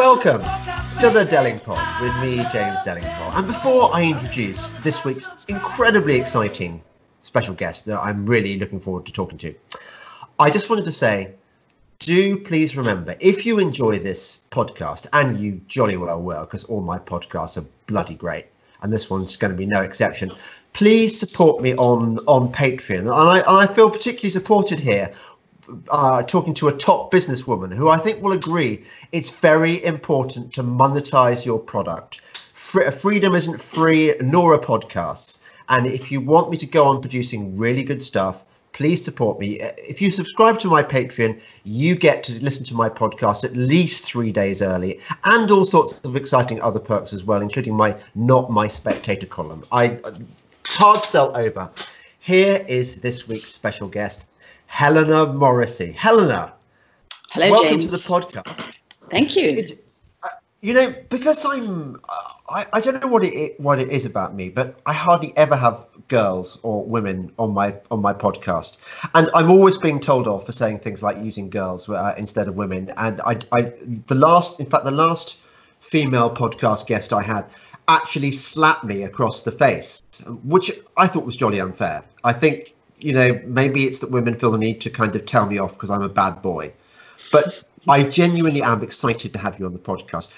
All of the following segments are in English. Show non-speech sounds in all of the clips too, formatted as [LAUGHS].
Welcome to the Delingpod with me, James Delingpole. And before I introduce this week's incredibly exciting special guest that I'm really looking forward to talking to, I just wanted to say do please remember if you enjoy this podcast, and you jolly well will, because all my podcasts are bloody great, and this one's going to be no exception. Please support me on on Patreon, and I, and I feel particularly supported here uh, talking to a top businesswoman who I think will agree it's very important to monetize your product. Fre- freedom isn't free, nor a podcast. And if you want me to go on producing really good stuff, please support me. If you subscribe to my Patreon, you get to listen to my podcast at least three days early and all sorts of exciting other perks as well, including my Not My Spectator column. I hard sell over. Here is this week's special guest, Helena Morrissey. Helena, hello, welcome James. to the podcast. Thank you. It, uh, you know, because I'm, uh, I, I don't know what it what it is about me, but I hardly ever have girls or women on my on my podcast, and I'm always being told off for saying things like using girls uh, instead of women. And I, I, the last, in fact, the last female podcast guest I had actually slapped me across the face, which I thought was jolly unfair. I think you know, maybe it's that women feel the need to kind of tell me off because I'm a bad boy. But I genuinely am excited to have you on the podcast.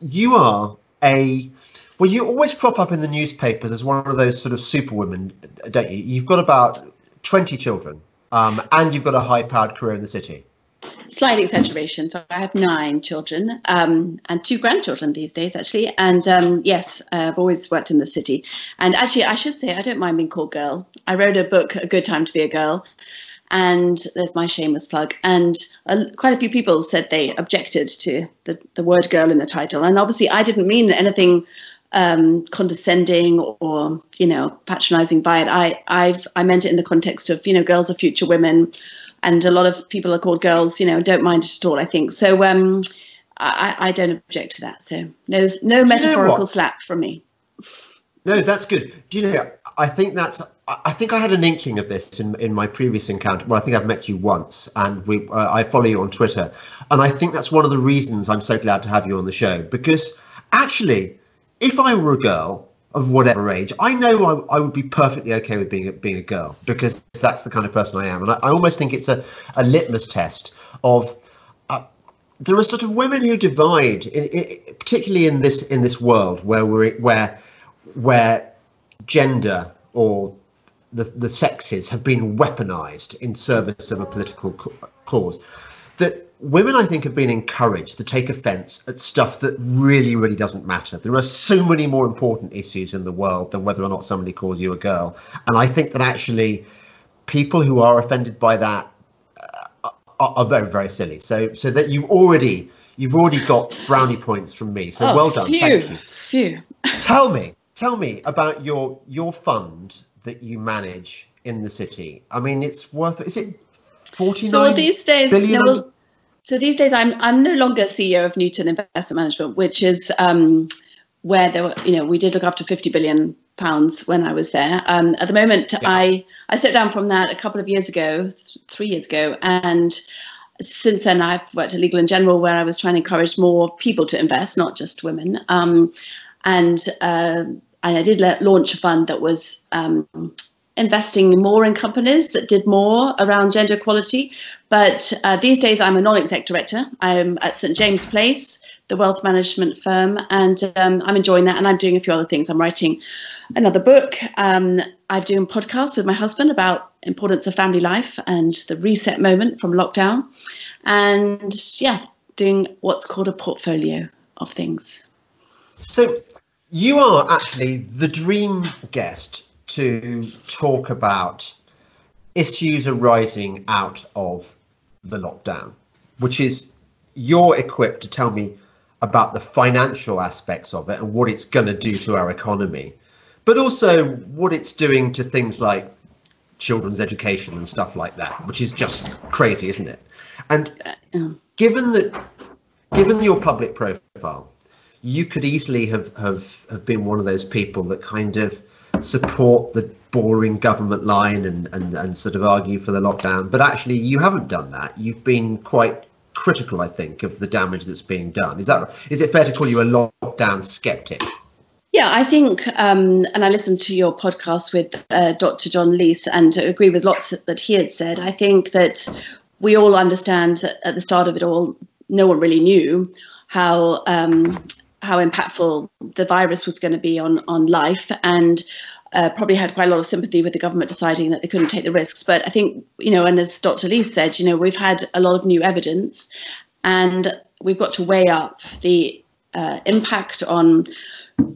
You are a well, you always crop up in the newspapers as one of those sort of superwomen, don't you? You've got about 20 children um, and you've got a high powered career in the city slight exaggeration. So I have nine children um, and two grandchildren these days, actually. And um, yes, I've always worked in the city. And actually, I should say I don't mind being called girl. I wrote a book, A Good Time to Be a Girl. And there's my shameless plug. And uh, quite a few people said they objected to the, the word girl in the title. And obviously, I didn't mean anything um, condescending or you know patronizing by it. I I've I meant it in the context of you know girls are future women and a lot of people are called girls, you know, don't mind it at all. I think so. Um, I, I don't object to that. So no, no metaphorical you know slap from me. No, that's good. Do you know? I think that's. I think I had an inkling of this in, in my previous encounter. Well, I think I've met you once, and we uh, I follow you on Twitter, and I think that's one of the reasons I'm so glad to have you on the show because actually, if I were a girl, of whatever age. I know I, I, would be perfectly okay with being a, being a girl because that's the kind of person I am, and I, I almost think it's a, a litmus test of. Uh, there are sort of women who divide, in, in, particularly in this in this world where we're where where gender or the the sexes have been weaponized in service of a political cause. That women, I think, have been encouraged to take offence at stuff that really, really doesn't matter. There are so many more important issues in the world than whether or not somebody calls you a girl. And I think that actually people who are offended by that uh, are, are, very, very silly. So, so that you've already you've already got brownie points from me. So oh, well done. Phew, Thank you. Phew. tell me, tell me about your your fund that you manage in the city. I mean, it's worth. Is it forty nine? So these days, no, so these days, I'm I'm no longer CEO of Newton Investment Management, which is um, where there were, you know, we did look after 50 billion pounds when I was there. Um, at the moment, yeah. I I stepped down from that a couple of years ago, th- three years ago, and since then I've worked at Legal and General, where I was trying to encourage more people to invest, not just women. Um, and uh, and I did launch a fund that was um, investing more in companies that did more around gender equality. But uh, these days, I'm a non exec director. I'm at St. James Place, the wealth management firm, and um, I'm enjoying that. And I'm doing a few other things. I'm writing another book. Um, I'm doing podcasts with my husband about importance of family life and the reset moment from lockdown. And yeah, doing what's called a portfolio of things. So you are actually the dream guest to talk about issues arising out of the lockdown, which is you're equipped to tell me about the financial aspects of it and what it's going to do to our economy, but also what it's doing to things like children's education and stuff like that, which is just crazy, isn't it? And uh, um. given that, given your public profile, you could easily have, have, have been one of those people that kind of support the boring government line and, and, and sort of argue for the lockdown. But actually, you haven't done that. You've been quite critical, I think, of the damage that's being done. Is that is it fair to call you a lockdown skeptic? Yeah, I think, um, and I listened to your podcast with uh, Dr. John Lees and agree with lots that he had said. I think that we all understand that at the start of it all, no one really knew how um, how impactful the virus was going to be on on life, and uh, probably had quite a lot of sympathy with the government deciding that they couldn't take the risks. But I think, you know, and as Dr. Lees said, you know, we've had a lot of new evidence, and we've got to weigh up the uh, impact on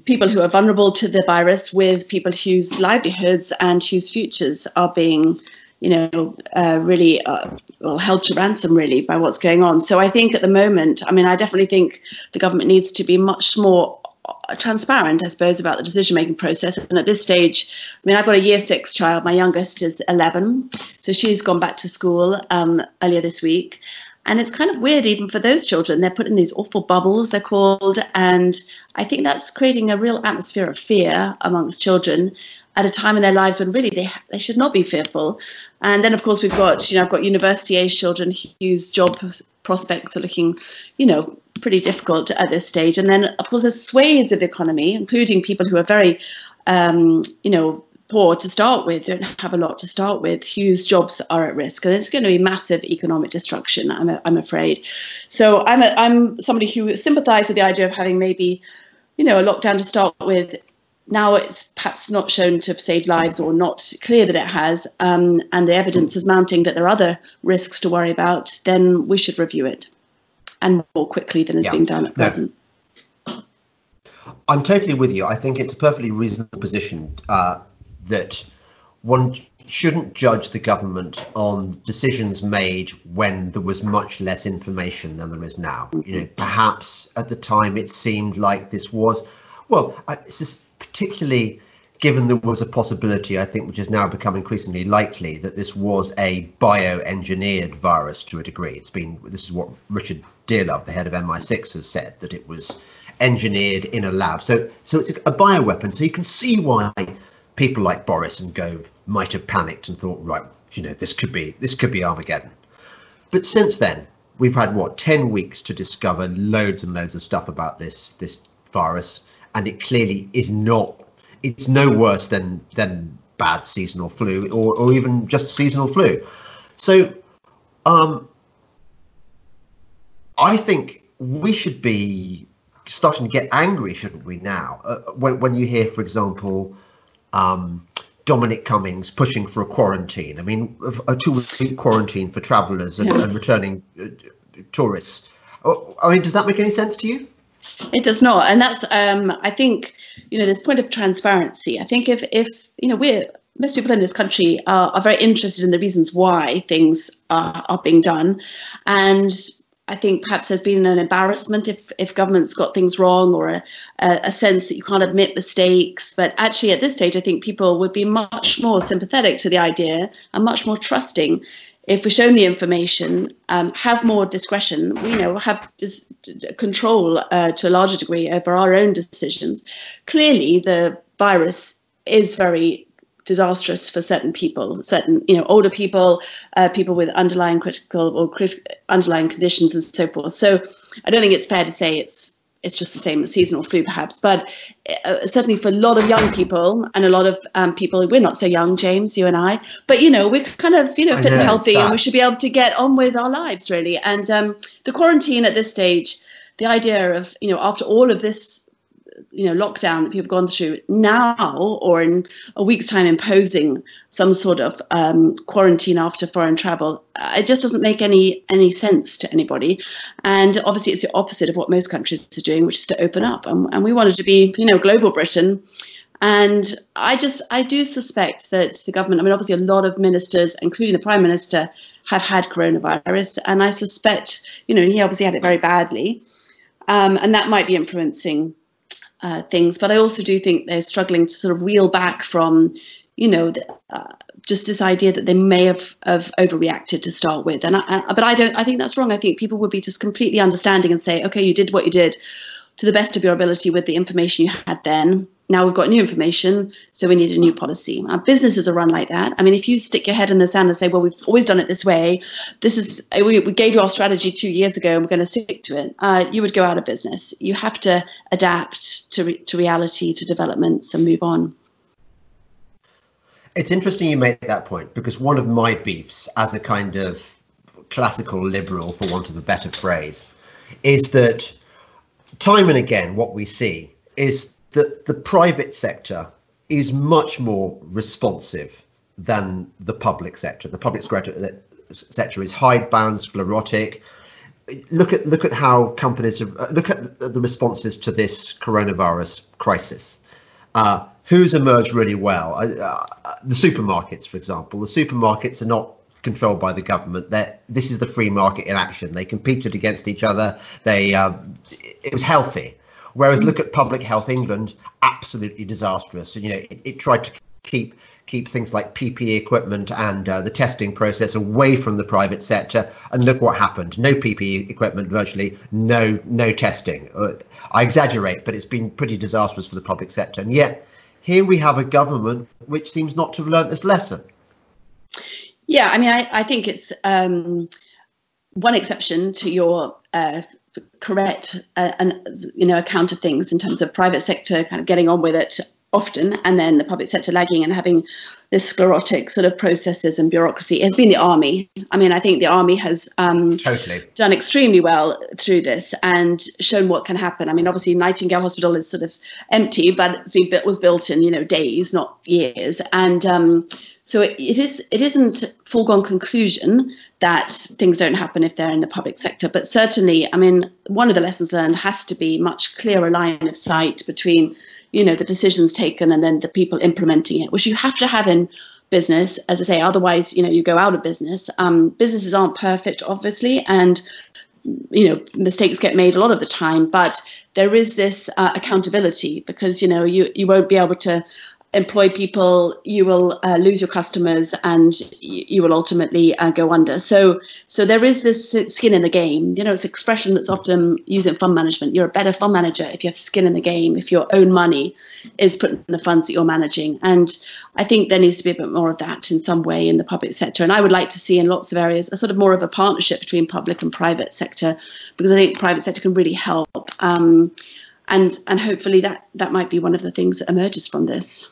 people who are vulnerable to the virus with people whose livelihoods and whose futures are being you know, uh, really uh, well, held to ransom really by what's going on. So I think at the moment, I mean, I definitely think the government needs to be much more uh, transparent, I suppose, about the decision making process. And at this stage, I mean, I've got a year six child. My youngest is 11. So she's gone back to school um, earlier this week. And it's kind of weird, even for those children. They're put in these awful bubbles, they're called. And I think that's creating a real atmosphere of fear amongst children at a time in their lives when really they they should not be fearful. And then of course we've got you know I've got university age children whose job prospects are looking you know pretty difficult at this stage. And then of course there's swathes of the economy, including people who are very um, you know poor to start with, don't have a lot to start with, whose jobs are at risk. And it's going to be massive economic destruction, I'm, a, I'm afraid. So I'm, a, I'm somebody who sympathizes with the idea of having maybe, you know, a lockdown to start with. Now it's perhaps not shown to have saved lives or not clear that it has, um, and the evidence is mounting that there are other risks to worry about, then we should review it and more quickly than is yeah. being done at no. present. I'm totally with you. I think it's a perfectly reasonable position uh, that one shouldn't judge the government on decisions made when there was much less information than there is now. You know, perhaps at the time it seemed like this was, well, is particularly given there was a possibility, I think, which has now become increasingly likely, that this was a bioengineered virus to a degree. It's been, this is what Richard Dearlove, the head of MI6, has said, that it was engineered in a lab. So, so it's a, bioweapon. So you can see why people like Boris and Gove might have panicked and thought, right, you know, this could be this could be Armageddon. But since then, we've had what ten weeks to discover loads and loads of stuff about this this virus, and it clearly is not. It's no worse than than bad seasonal flu or, or even just seasonal flu. So, um, I think we should be starting to get angry, shouldn't we? Now, uh, when when you hear, for example, um, Dominic Cummings pushing for a quarantine. I mean, a two-week quarantine for travellers and, yeah. and, returning uh, tourists. Oh, I mean, does that make any sense to you? It does not, and that's um, I think you know this point of transparency. I think if if you know we're most people in this country are, are very interested in the reasons why things are, are being done, and I think perhaps there's been an embarrassment if, if government's got things wrong or a, a, sense that you can't admit mistakes. But actually, at this stage, I think people would be much more sympathetic to the idea and much more trusting if we're shown the information, um, have more discretion, you know, have dis- control uh, to a larger degree over our own decisions. Clearly, the virus is very disastrous for certain people, certain you know older people, uh, people with underlying critical or crit- underlying conditions and so forth. So I don't think it's fair to say it's it's just the same as seasonal flu, perhaps, but uh, certainly for a lot of young people and a lot of um, people, we're not so young, James, you and I, but you know, we're kind of you know fit know, and healthy, and we should be able to get on with our lives, really. And um, the quarantine at this stage, the idea of you know after all of this you know lockdown that people have gone through now or in a week's time imposing some sort of um, quarantine after foreign travel uh, it just doesn't make any any sense to anybody. And obviously it's the opposite of what most countries are doing which is to open up. And, and we wanted to be you know global britain. And i just i do suspect that the government i mean obviously a lot of ministers including the prime minister have had coronavirus. And i suspect you know he obviously had it very badly. Um, and that might be influencing uh, things. But I also do think they're struggling to sort of reel back from, you know, the, uh, just this idea that they may have, have overreacted to start with. And I, I, but I don't. I think that's wrong. I think people would be just completely understanding and say, okay, you did what you did to the best of your ability with the information you had then. Now we've got new information, so we need a new policy. Our businesses are run like that. I mean, if you stick your head in the sand and say, well, we've always done it this way, this is, we, we gave you our strategy two years ago and we're going to stick to it, uh, you would go out of business. You have to adapt to, re- to reality, to developments, and move on. It's interesting you make that point because one of my beefs as a kind of classical liberal, for want of a better phrase, is that time and again what we see is that the private sector is much more responsive than the public sector. The public sector, is hidebound, sclerotic. Look at look at how companies have, look at the responses to this coronavirus crisis. Uh, who's emerged really well? Uh, uh, the supermarkets, for example. The supermarkets are not controlled by the government. That this is the free market in action. They competed against each other. They uh, it was healthy. Whereas look at Public Health England, absolutely disastrous. You know, it, it tried to keep keep things like PPE equipment and uh, the testing process away from the private sector. And look what happened: no PPE equipment, virtually no no testing. Uh, I exaggerate, but it's been pretty disastrous for the public sector. And yet, here we have a government which seems not to have learnt this lesson. Yeah, I mean, I, I think it's um, one exception to your uh, correct uh, and you know account of things in terms of private sector kind of getting on with it often and then the public sector lagging and having this sclerotic sort of processes and bureaucracy. Has been the army. I mean i think the army has um, totally. done extremely well through this and shown what can happen. I mean obviously nightingale hospital is sort of empty but it's been was built in you know days not years. And um, so it, it is it isn't foregone conclusion that things don't happen if they're in the public sector. But certainly, I mean, one of the lessons learned has to be much clearer line of sight between, you know, the decisions taken and then the people implementing it, which you have to have in business, as I say. Otherwise, you know, you go out of business. Um, businesses aren't perfect, obviously, and you know, mistakes get made a lot of the time. But there is this uh, accountability because you know you you won't be able to employ people, you will uh, lose your customers, and you will ultimately uh, go under. So, so there is this skin in the game. You know, it's an expression that's often used in fund management. You're a better fund manager if you have skin in the game, if your own money is put in the funds that you're managing. And I think there needs to be a bit more of that in some way in the public sector. And I would like to see in lots of areas a sort of more of a partnership between public and private sector, because I think private sector can really help. Um, and and hopefully that that might be one of the things that emerges from this.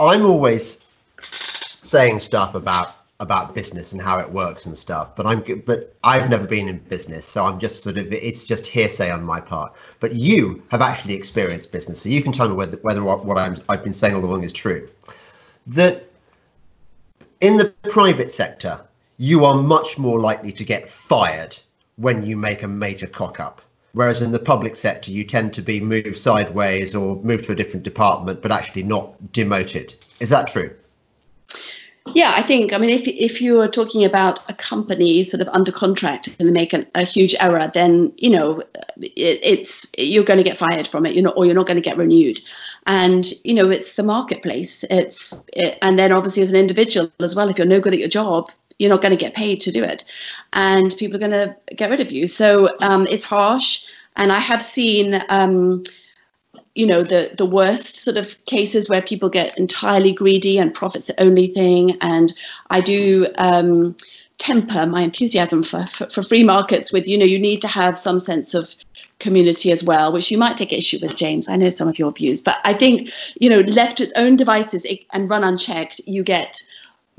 I'm always saying stuff about about business and how it works and stuff but i'm but i've never been in business so i'm just sort of it's just hearsay on my part. But you have actually experienced business so you can tell me whether whether what i'm i've been saying all along is true. That in the private sector you are much more likely to get fired when you make a major cock up Whereas in the public sector, you tend to be moved sideways or moved to a different department, but actually not demoted. Is that true? Yeah, I think. I mean, if if you are talking about a company sort of under contract and they make an, a huge error, then you know it, it's you're going to get fired from it, you know, or you're not going to get renewed. And you know, it's the marketplace. It's it, and then obviously as an individual as well, if you're no good at your job, you're not going to get paid to do it and people are going to get rid of you. So um, it's harsh and i have seen um, you know the the worst sort of cases where people get entirely greedy and profits the only thing and i do um, temper my enthusiasm for, for, for free markets with you know you need to have some sense of community as well which you might take issue with james. I know some of your views but i think you know left to its own devices and run unchecked you get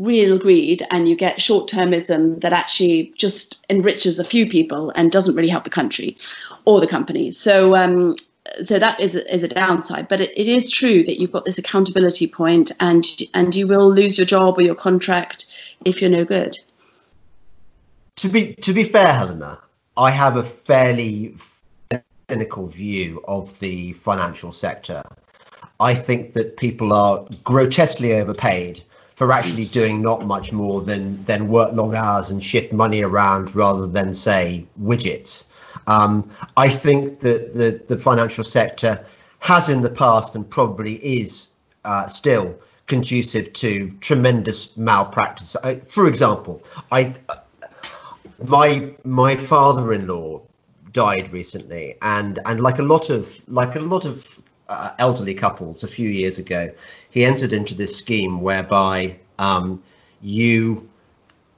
real greed and you get short termism that actually just enriches a few people and doesn't really help the country or the company. So, um, so that is a, is a downside. But it, it is true that you've got this accountability point, and and you will lose your job or your contract if you're no good. To be to be fair, Helena, I have a fairly cynical view of the financial sector. I think that people are grotesquely overpaid for actually doing not much more than than work long hours and shift money around rather than say widgets. Um, I think that the the financial sector has in the past and probably is uh, still conducive to tremendous malpractice. I, for example, I my my father-in-law died recently, and and like a lot of like a lot of uh, elderly couples a few years ago. He entered into this scheme whereby um, you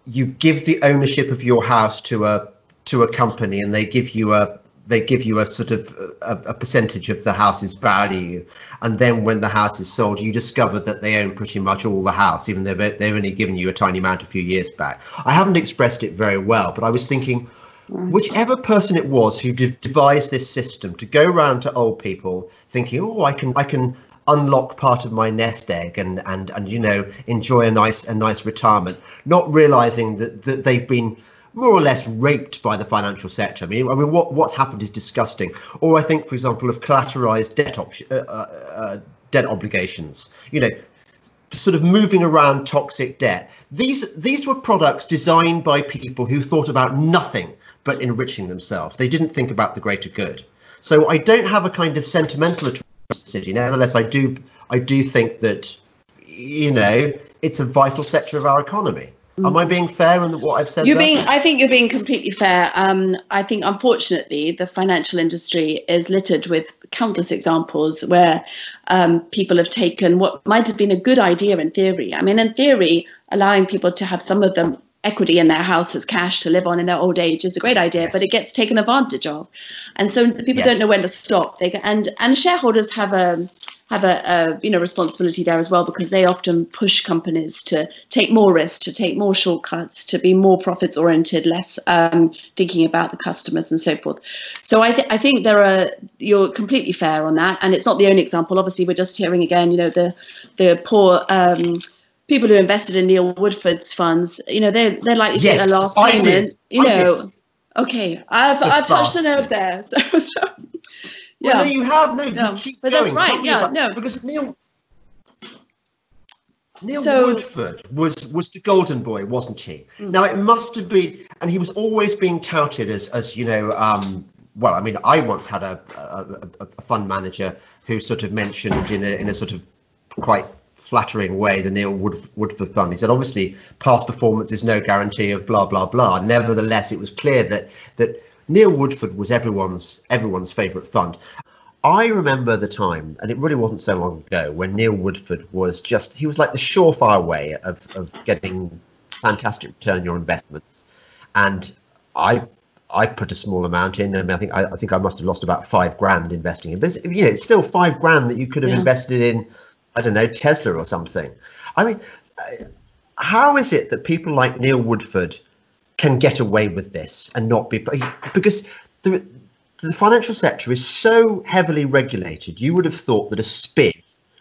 you give the ownership of your house to a to a company, and they give you a they give you a sort of a, a, percentage of the house's value. And then when the house is sold you discover that they own pretty much all the house even though they've only given you a tiny amount a few years back. I haven't expressed it very well but i was thinking whichever person it was who devised this system to go around to old people thinking oh i can i can unlock part of my nest egg and and and you know enjoy a nice a nice retirement not realizing that that they've been more or less raped by the financial sector. I mean, I mean, what what's happened is disgusting. Or I think, for example, of collateralized debt op- uh, uh, uh, debt obligations. You know, sort of moving around toxic debt. These these were products designed by people who thought about nothing but enriching themselves. They didn't think about the greater good. So I don't have a kind of sentimental atrocity. Nevertheless, I do I do think that you know it's a vital sector of our economy. Am I being fair in what I've said? You're there? being. I think you're being completely fair. Um, I think, unfortunately, the financial industry is littered with countless examples where um, people have taken what might have been a good idea in theory. I mean, in theory, allowing people to have some of them equity in their house as cash to live on in their old age is a great idea, yes. but it gets taken advantage of, and so people yes. don't know when to stop. They and and shareholders have a have a, a, you know responsibility there as well because they often push companies to take more risks, to take more shortcuts, to be more profits oriented, less um, thinking about the customers and so forth. So I, th- I think there are you're completely fair on that, and it's not the only example. Obviously, we're just hearing again, you know, the the poor. Um, people who invested in Neil Woodford's funds, you know, they're they're likely to yes, get a last payment. You know, okay, I've I've touched a nerve there. [LAUGHS] So, so yeah. Well, no, you have no. no. But going. that's right. Yeah, about, no, because Neil Neil so, Woodford was was the golden boy, wasn't he? Mm-hmm. Now it must have been, and he was always being touted as as you know. Um, well, I mean, I once had a, a, a fund manager who sort of mentioned in a in a sort of quite flattering way the Neil Wood, Woodford Fund. He said, obviously, past performance is no guarantee of blah blah blah. Nevertheless, it was clear that that Neil Woodford was everyone's everyone's favourite fund. I remember the time, and it really wasn't so long ago, when Neil Woodford was just he was like the surefire way of of getting fantastic return on your investments. And I I put a small amount in. I mean, I think I, I think I must have lost about five grand investing in. But you know, it's still five grand that you could have yeah. invested in, I don't know, Tesla or something. I mean, how is it that people like Neil Woodford can get away with this and not be because the the financial sector is so heavily regulated. You would have thought that a spin,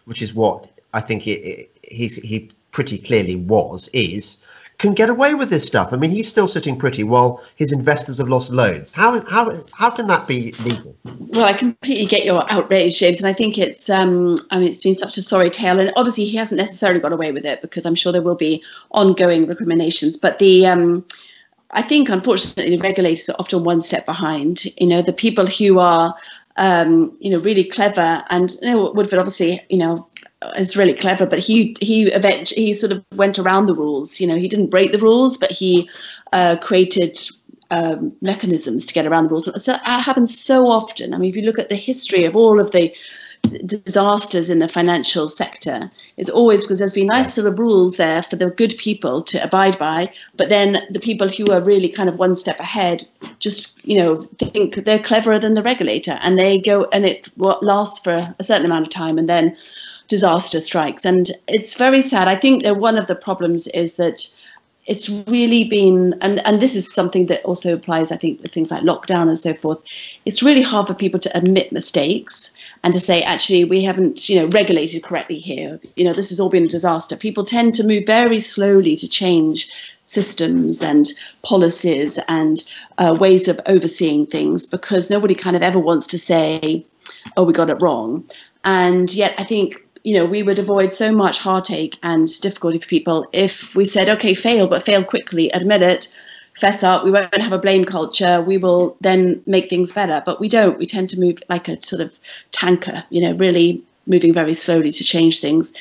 which is what I think it, it, he pretty clearly was, is can get away with this stuff. I mean, he's still sitting pretty while his investors have lost loads. How how how can that be legal? Well, I completely get your outrage, James, and I think it's um I mean it's been such a sorry tale, and obviously he hasn't necessarily got away with it because I'm sure there will be ongoing recriminations. But the um I think, unfortunately, the regulators are often one step behind. You know, the people who are, um, you know, really clever, and you know, Woodford obviously, you know, is really clever, but he he eventually he sort of went around the rules. You know, he didn't break the rules, but he uh, created um, mechanisms to get around the rules. So that happens so often. I mean, if you look at the history of all of the disasters in the financial sector is always because there's been nice sort of rules there for the good people to abide by, but then the people who are really kind of one step ahead just you know think they're cleverer than the regulator, and they go and it lasts for a certain amount of time, and then disaster strikes, and it's very sad. I think that one of the problems is that it's really been and and this is something that also applies i think with things like lockdown and so forth. It's really hard for people to admit mistakes and to say actually we haven't you know regulated correctly here. You know this has all been a disaster. People tend to move very slowly to change systems and policies and uh, ways of overseeing things because nobody kind of ever wants to say oh we got it wrong. And yet i think you know we would avoid so much heartache and difficulty for people if we said okay fail but fail quickly admit it fess up, we won't have a blame culture, we will then make things better. But we don't. We tend to move like a sort of tanker, you know, really moving very slowly to change things.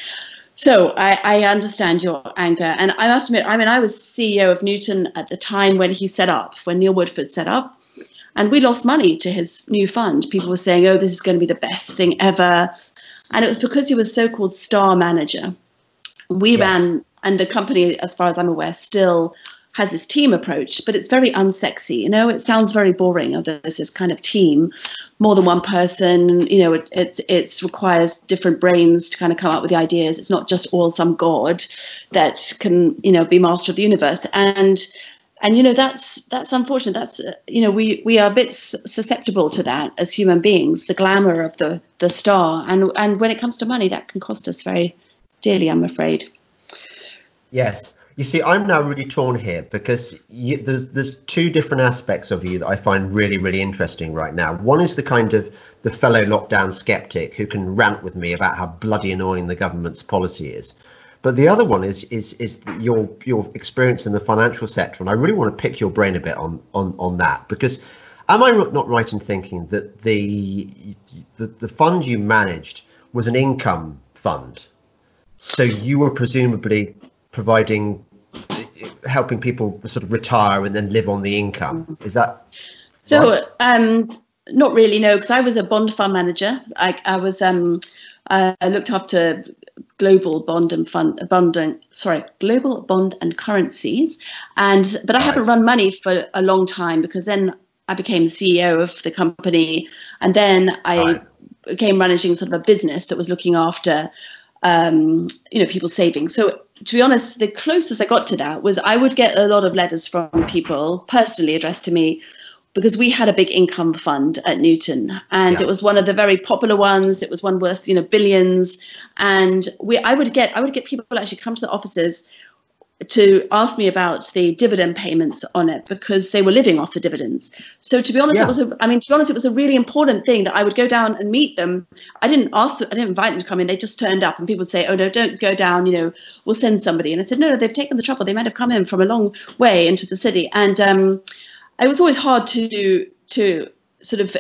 So I, I understand your anger. And I must admit, I mean, I was CEO of Newton at the time when he set up, when Neil Woodford set up. And we lost money to his new fund. People were saying, oh, this is going to be the best thing ever. And it was because he was so called star manager. We yes. ran, and the company, as far as I'm aware, still has this team approach, but it's very unsexy. You know, it sounds very boring. Of this is kind of team, more than one person. You know, it it it requires different brains to kind of come up with the ideas. It's not just all some god that can you know be master of the universe. And and you know that's that's unfortunate. That's uh, you know we we are a bit susceptible to that as human beings. The glamour of the the star, and and when it comes to money, that can cost us very dearly. I'm afraid. Yes. You see, I'm now really torn here because you, there's there's two different aspects of you that I find really really interesting right now. One is the kind of the fellow lockdown skeptic who can rant with me about how bloody annoying the government's policy is. But the other one is is is your your experience in the financial sector, and I really want to pick your brain a bit on on on that because am I not right in thinking that the the, the fund you managed was an income fund, so you were presumably providing helping people sort of retire and then live on the income. Is that so right? um not really no because i was a bond fund manager. I, I was um i looked after global bond and fund abundant sorry global bond and currencies. And but i haven't run money for a long time because then i became the ceo of the company. And then i became managing sort of a business that was looking after um, you know people's savings. So to be honest, the closest I got to that was I would get a lot of letters from people personally addressed to me because we had a big income fund at Newton and yeah. it was one of the very popular ones. It was one worth, you know, billions. And we I would get I would get people actually come to the offices to ask me about the dividend payments on it because they were living off the dividends. So to be honest, yeah. it was a, I mean, to be honest, it was a really important thing that I would go down and meet them. I didn't ask them, I didn't invite them to come in. They just turned up and people would say, oh no, don't go down, you know, we'll send somebody. And I said, no, no, they've taken the trouble. They might have come in from a long way into the city. And um, it was always hard to, to sort of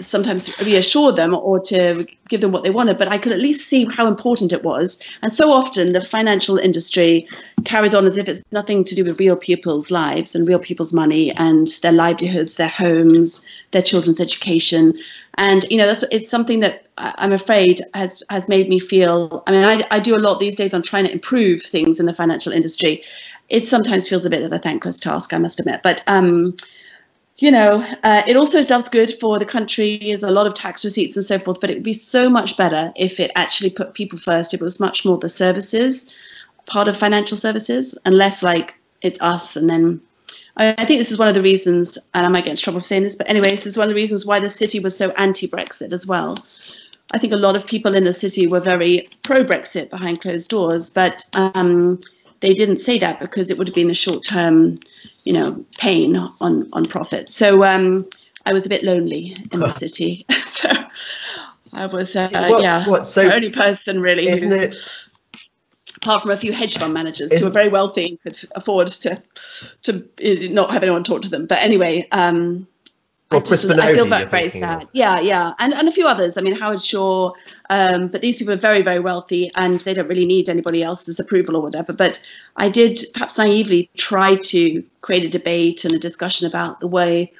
sometimes reassure them or to give them what they wanted, but I could at least see how important it was. And so often the financial industry carries on as if it's nothing to do with real people's lives and real people's money and their livelihoods, their homes, their children's education. And you know, that's it's something that I'm afraid has has made me feel. I mean, I, I do a lot these days on trying to improve things in the financial industry. It sometimes feels a bit of a thankless task, I must admit. But um, you know, uh, it also does good for the country. There's a lot of tax receipts and so forth, but it would be so much better if it actually put people first. If it was much more the services part of financial services and less like it's us. And then I, I think this is one of the reasons, and I might get into trouble for saying this, but anyway, this is one of the reasons why the city was so anti-Brexit as well. I think a lot of people in the city were very pro-Brexit behind closed doors, but um, they didn't say that because it would have been a short-term you know, pain on on profit. So um, I was a bit lonely in the [LAUGHS] city. [LAUGHS] so I was, uh, what, yeah, what, so the only person really. Isn't who, it? Apart from a few hedge fund managers who were very wealthy and could afford to to not have anyone talk to them. But anyway, um, well, Chris I feel very, very sad. Of. Yeah, yeah, and and a few others. I mean, Howard Shore. Um, but these people are very, very wealthy, and they don't really need anybody else's approval or whatever. But I did, perhaps naively, try to create a debate and a discussion about the way,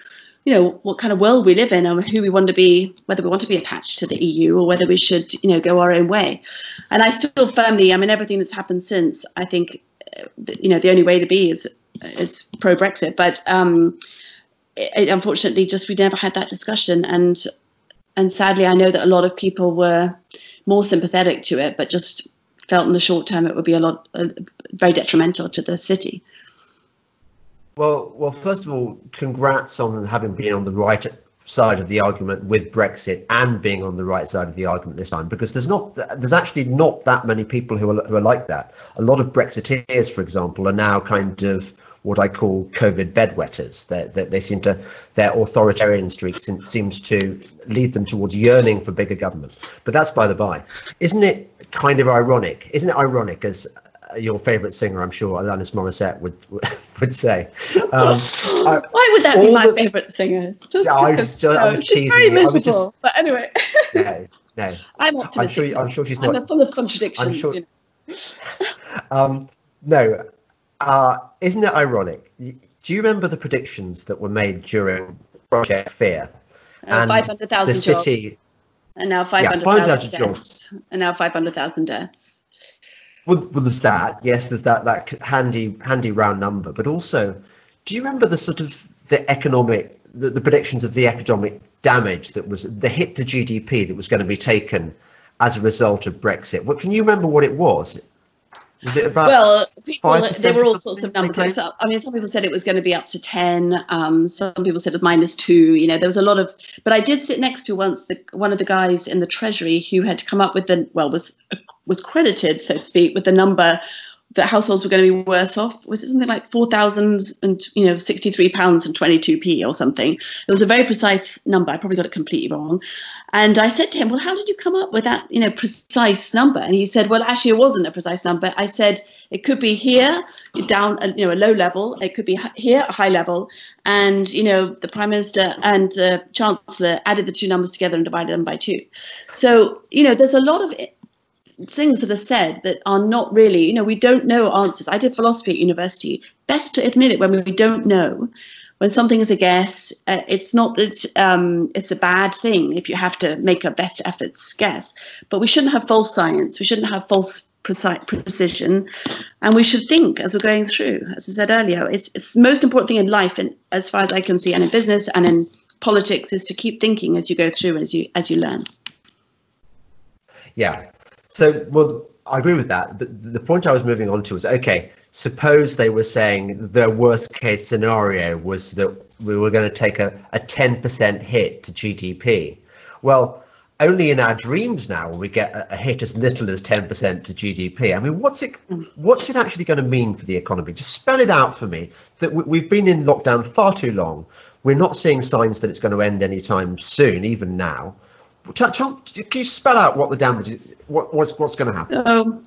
you know, what kind of world we live in and who we want to be, whether we want to be attached to the EU or whether we should, you know, go our own way. And I still firmly, I mean, everything that's happened since, I think, you know, the only way to be is is pro Brexit. But um, it, unfortunately just we never had that discussion. And and sadly i know that a lot of people were more sympathetic to it but just felt in the short term it would be a lot uh, very detrimental to the city. Well well first of all congrats on having been on the right side of the argument with brexit and being on the right side of the argument this time because there's not there's actually not that many people who are, who are like that. A lot of brexiteers for example are now kind of what I call COVID bedwetters. That they, they, seem to their authoritarian streak seems to lead them towards yearning for bigger government. But that's by the by. Isn't it kind of ironic? Isn't it ironic as uh, your favourite singer, I'm sure Alanis Morissette would [LAUGHS] would say. Um, Why would that be my the, favourite singer? Just no, because, just, no, she's very miserable. Just, but anyway. [LAUGHS] no, no. I'm optimistic. I'm sure, I'm sure she's not. I'm full of contradictions. I'm sure, you know. [LAUGHS] um, no, uh, isn't it ironic? Do you remember the predictions that were made during Project Fear. Uh, 500,000 jobs. City, and now 500,000 yeah, deaths. Jobs. And now 500,000 deaths. Well, well, there's that. Yes, there's that that handy handy round number. But also, do you remember the sort of the economic the, the predictions of the economic damage that was the hit to GDP that was going to be taken as a result of Brexit? What can you remember what it was? Was it about well, people there were all sorts of numbers. I mean, some people said it was going to be up to ten. Um, some people said minus two. You know, there was a lot of. But I did sit next to once the one of the guys in the Treasury who had come up with the well was was credited, so to speak, with the number that households were going to be worse off. Was it something like four thousand and you know sixty three pounds and twenty two p or something? It was a very precise number. I probably got it completely wrong. And I said to him, "Well, how did you come up with that you know precise number?" And he said, "Well, actually, it wasn't a precise number. I said it could be here, down uh, you know a low level. It could be here, a high level. And you know the prime minister and the chancellor added the two numbers together and divided them by two. So you know there's a lot of things that are said that are not really, you know, we don't know answers. I did philosophy at university. Best to admit it when we don't know. When something is a guess, uh, it's not that um, it's a bad thing if you have to make a best efforts guess. But we shouldn't have false science. We shouldn't have false precise, precision, and we should think as we're going through. As I said earlier, it's, it's the most important thing in life, and as far as I can see, and in business and in politics, is to keep thinking as you go through and as you as you learn. Yeah, so, well, I agree with that. But the point I was moving on to was okay, suppose they were saying the worst case scenario was that we were going to take a, a 10% hit to GDP. Well, only in our dreams now will we get a, a hit as little as 10% to GDP. I mean, what's it what's it actually going to mean for the economy? Just spell it out for me. That we, we've been in lockdown far too long. We're not seeing signs that it's going to end anytime soon, even now. Can you spell out what the damage? What, what's what's going to happen? Um,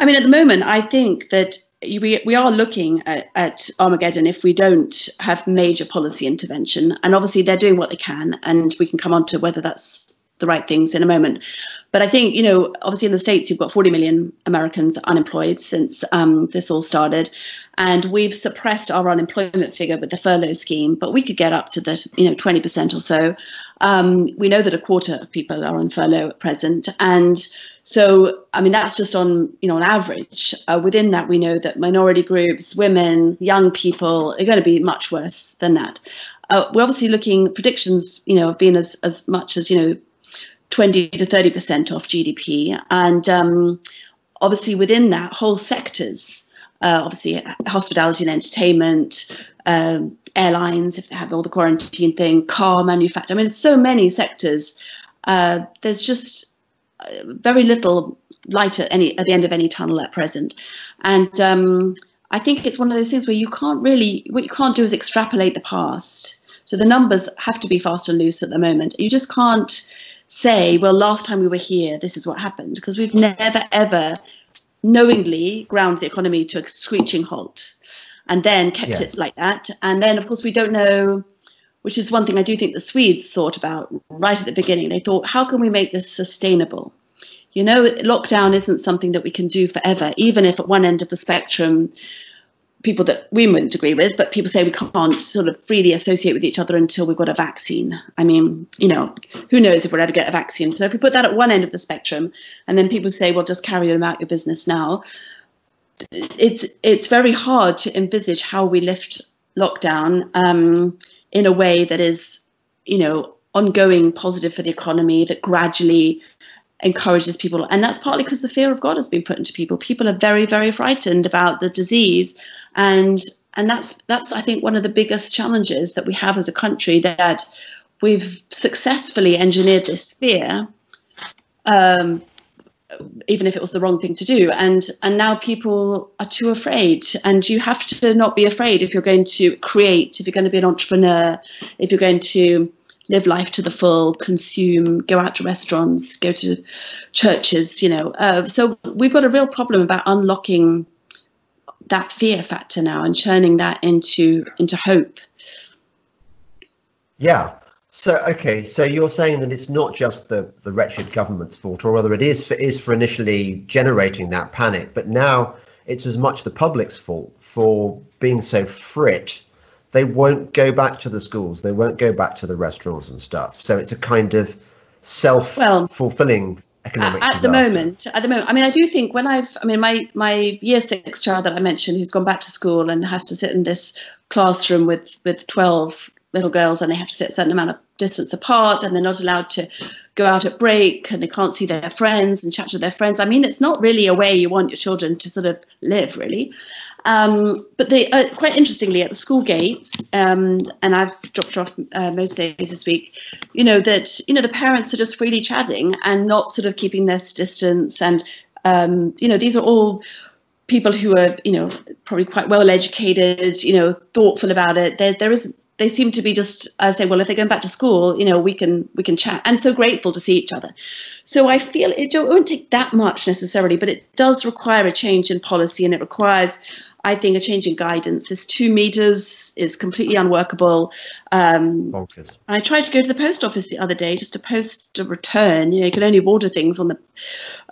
I mean, at the moment, I think that we we are looking at, at, Armageddon if we don't have major policy intervention. And obviously, they're doing what they can, and we can come on to whether that's the right things in a moment. But I think, you know, obviously in the States, you've got 40 million Americans unemployed since um, this all started. And we've suppressed our unemployment figure with the furlough scheme, but we could get up to the, you know, 20% or so. Um, we know that a quarter of people are on furlough at present. And so, I mean, that's just on, you know, on average. Uh, within that, we know that minority groups, women, young people are going to be much worse than that. Uh, we're obviously looking predictions, you know, have been as, as much as, you know, 20 to 30% off GDP. And um, obviously, within that, whole sectors, uh, obviously, hospitality and entertainment, um, airlines, if they have all the quarantine thing, car manufacture. I mean, so many sectors. Uh, there's just uh, very little light at any at the end of any tunnel at present, and um, I think it's one of those things where you can't really what you can't do is extrapolate the past. So the numbers have to be fast and loose at the moment. You just can't say, well, last time we were here, this is what happened, because we've never, ever knowingly ground the economy to a screeching halt and then kept it like that. And then, of course, we don't know, which is one thing I do think the Swedes thought about right at the beginning. They thought, how can we make this sustainable? You know, lockdown isn't something that we can do forever, even if at one end of the spectrum, people that we wouldn't agree with, but people say we can't sort of freely associate with each other until we've got a vaccine. I mean, you know, who knows if we'll ever get a vaccine. So if we put that at one end of the spectrum, and then people say, well, just carry on about your business now, it's it's very hard to envisage how we lift lockdown um, in a way that is, you know, ongoing positive for the economy that gradually encourages people and that's partly because the fear of god has been put into people people are very very frightened about the disease and and that's that's I think one of the biggest challenges that we have as a country that we've successfully engineered this fear, um, even if it was the wrong thing to do, and and now people are too afraid, and you have to not be afraid if you're going to create, if you're going to be an entrepreneur, if you're going to live life to the full, consume, go out to restaurants, go to churches, you know. Uh, so we've got a real problem about unlocking that fear factor now and churning that into into hope. Yeah. So okay, so you're saying that it's not just the, the wretched government's fault, or rather it is for is for initially generating that panic, but now it's as much the public's fault for being so frit they won't go back to the schools, they won't go back to the restaurants and stuff. So it's a kind of self-fulfilling well, economic at, disaster. the moment at the moment i mean i do think when i've i mean my my year six child that i mentioned who's gone back to school and has to sit in this classroom with with 12 little girls and they have to sit a certain amount of distance apart and they're not allowed to go out at break and they can't see their friends and chat to their friends. I mean, it's not really a way you want your children to sort of live, really. Um, but they uh, quite interestingly at the school gates, um, and I've dropped off uh, most days this week. You know that you know the parents are just freely chatting and not sort of keeping their distance, and um, you know these are all people who are you know probably quite well educated, you know thoughtful about it. There there is they seem to be just uh, saying, well, if they're going back to school, you know, we can we can chat, and so grateful to see each other. So I feel it, it won't take that much necessarily, but it does require a change in policy, and it requires. I think a change in guidance. This two meters is completely unworkable. Um, Bonkers. I tried to go to the post office the other day just to post a return. You know, you can only order things on the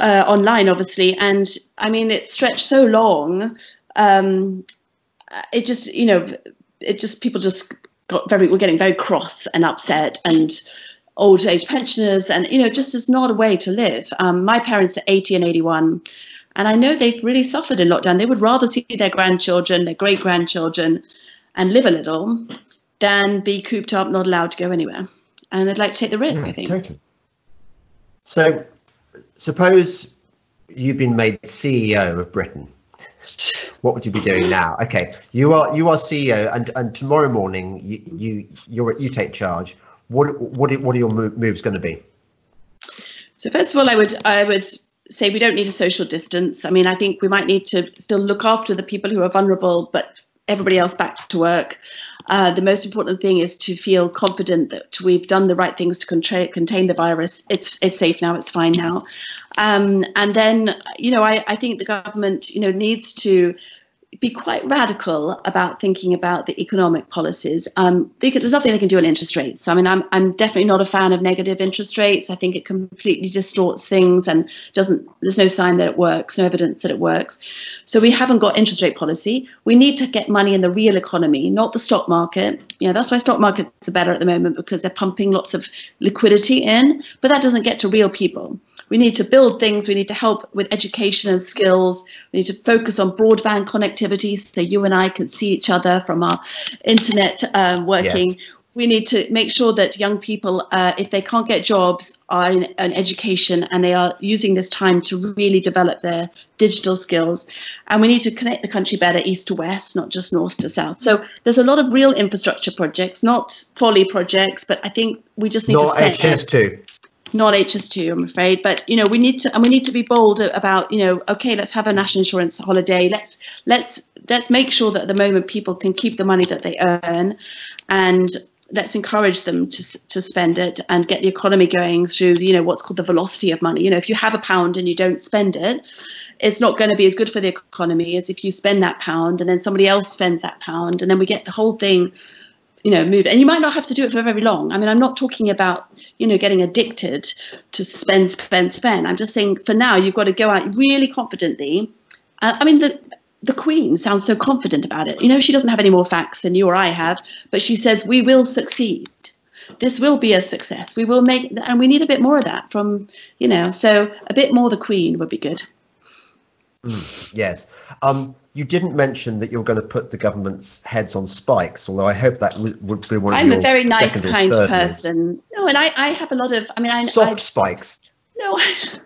uh, online, obviously, and I mean it stretched so long. Um, it just, you know, it just people just got very were getting very cross and upset and old age pensioners and you know just is not a way to live um, my parents are 80 and 81 and i know they've really suffered in lockdown they would rather see their grandchildren their great grandchildren and live a little than be cooped up not allowed to go anywhere and they'd like to take the risk i hmm, think totally. so suppose you've been made ceo of britain what would you be doing now? Okay, you are you are CEO, and and tomorrow morning you you you you take charge. What what what are your moves going to be? So first of all, I would I would say we don't need a social distance. I mean, I think we might need to still look after the people who are vulnerable, but everybody else back to work. Uh, the most important thing is to feel confident that we've done the right things to contra- contain the virus. It's it's safe now. It's fine now. Um, and then, you know, I, I think the government, you know, needs to be quite radical about thinking about the economic policies. Um, there's nothing they can do on interest rates. I mean, I'm I'm definitely not a fan of negative interest rates. I think it completely distorts things and doesn't. There's no sign that it works, no evidence that it works. So we haven't got interest rate policy. We need to get money in the real economy, not the stock market. Yeah, that's why stock markets are better at the moment because they're pumping lots of liquidity in, but that doesn't get to real people. We need to build things. We need to help with education and skills. We need to focus on broadband connectivity so you and I can see each other from our internet um, working. Yes. We need to make sure that young people, uh, if they can't get jobs, are in an education and they are using this time to really develop their digital skills. And we need to connect the country better east to west, not just north to south. So there's a lot of real infrastructure projects, not folly projects, but I think we just need not to spend. HS2 not HS2, I'm afraid. But you know, we need to and we need to be bold about you know, okay, let's have a national insurance holiday. Let's let's let's make sure that at the moment people can keep the money that they earn, and let's encourage them to to spend it and get the economy going through you know what's called the velocity of money. You know, if you have a pound and you don't spend it, it's not going to be as good for the economy as if you spend that pound and then somebody else spends that pound and then we get the whole thing you know move and you might not have to do it for very long. I mean i'm not talking about you know getting addicted to spend spend spend. I'm just saying for now you've got to go out really confidently. Uh, i mean the the queen sounds so confident about it. You know she doesn't have any more facts than you or i have but she says we will succeed. This will be a success. We will make and we need a bit more of that from you know so a bit more the queen would be good. Mm, yes. Um you didn't mention that you're going to put the government's heads on spikes, although I hope that w- would be one of I'm a very nice, kind person. No, and I, I have a lot of, I mean, I soft I, spikes. No, [LAUGHS] I,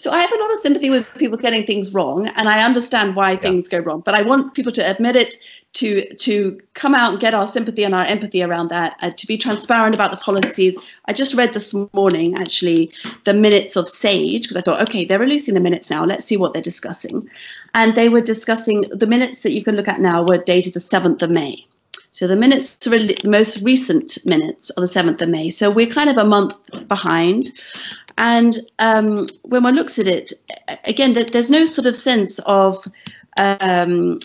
so I have a lot of sympathy with people getting things wrong, and I understand why yeah. things go wrong. But I want people to admit it, to to come out and get our sympathy and our empathy around that, uh, to be transparent about the policies. I just read this morning actually the minutes of Sage because I thought, okay, they're releasing the minutes now. Let's see what they're discussing, and they were discussing the minutes that you can look at now were dated the seventh of May. So the minutes, the most recent minutes are the 7th of May. So we're kind of a month behind. And um, when one looks at it, again, there's no sort of sense of um,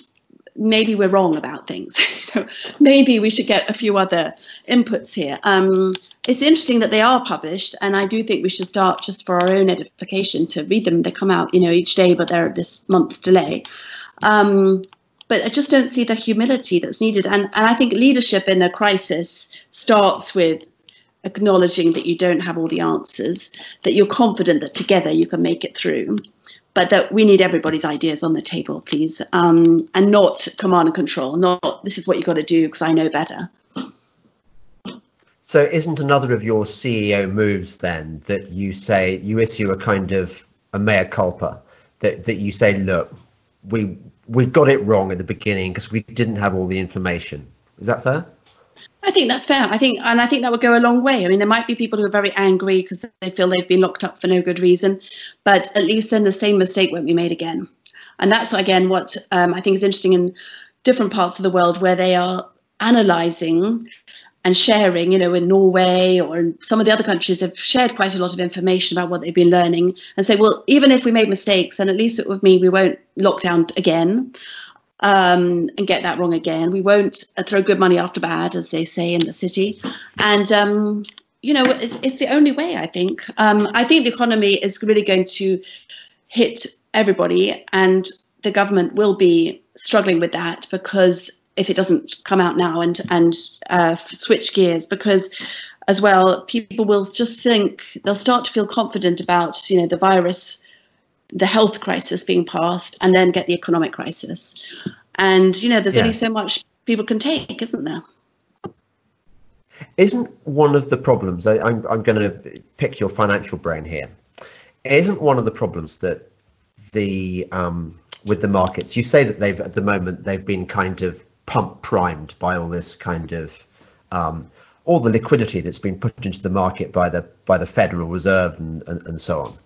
maybe we're wrong about things. [LAUGHS] maybe we should get a few other inputs here. Um, it's interesting that they are published, and I do think we should start just for our own edification to read them. They come out, you know, each day, but they're at this month's delay. Um, but I just don't see the humility that's needed. And and I think leadership in a crisis starts with acknowledging that you don't have all the answers, that you're confident that together you can make it through, but that we need everybody's ideas on the table, please, um, and not command and control. Not this is what you've got to do because I know better. So, isn't another of your CEO moves then that you say you issue a kind of a mea culpa that that you say, look, we we got it wrong at the beginning because we didn't have all the information. Is that fair? I think that's fair. I think, and I think that would go a long way. I mean, there might be people who are very angry because they feel they've been locked up for no good reason, but at least then the same mistake won't be made again. And that's again what um, I think is interesting in different parts of the world where they are analysing and sharing. You know, in Norway or in some of the other countries have shared quite a lot of information about what they've been learning and say, well, even if we made mistakes, then at least it would mean we won't lock down again um, and get that wrong again. We won't uh, throw good money after bad, as they say in the city. And, um, you know, it's, it's, the only way, I think. Um, I think the economy is really going to hit everybody, and the government will be struggling with that because if it doesn't come out now and, and uh, switch gears, because as well, people will just think they'll start to feel confident about, you know, the virus the health crisis being passed and then get the economic crisis. And, you know, there's yeah. only so much people can take, isn't there? Isn't one of the problems, I, I'm, I'm going to pick your financial brain here, isn't one of the problems that the, um, with the markets, you say that they've, at the moment, they've been kind of pump primed by all this kind of, um, all the liquidity that's been put into the market by the, by the Federal Reserve and, and, and so on.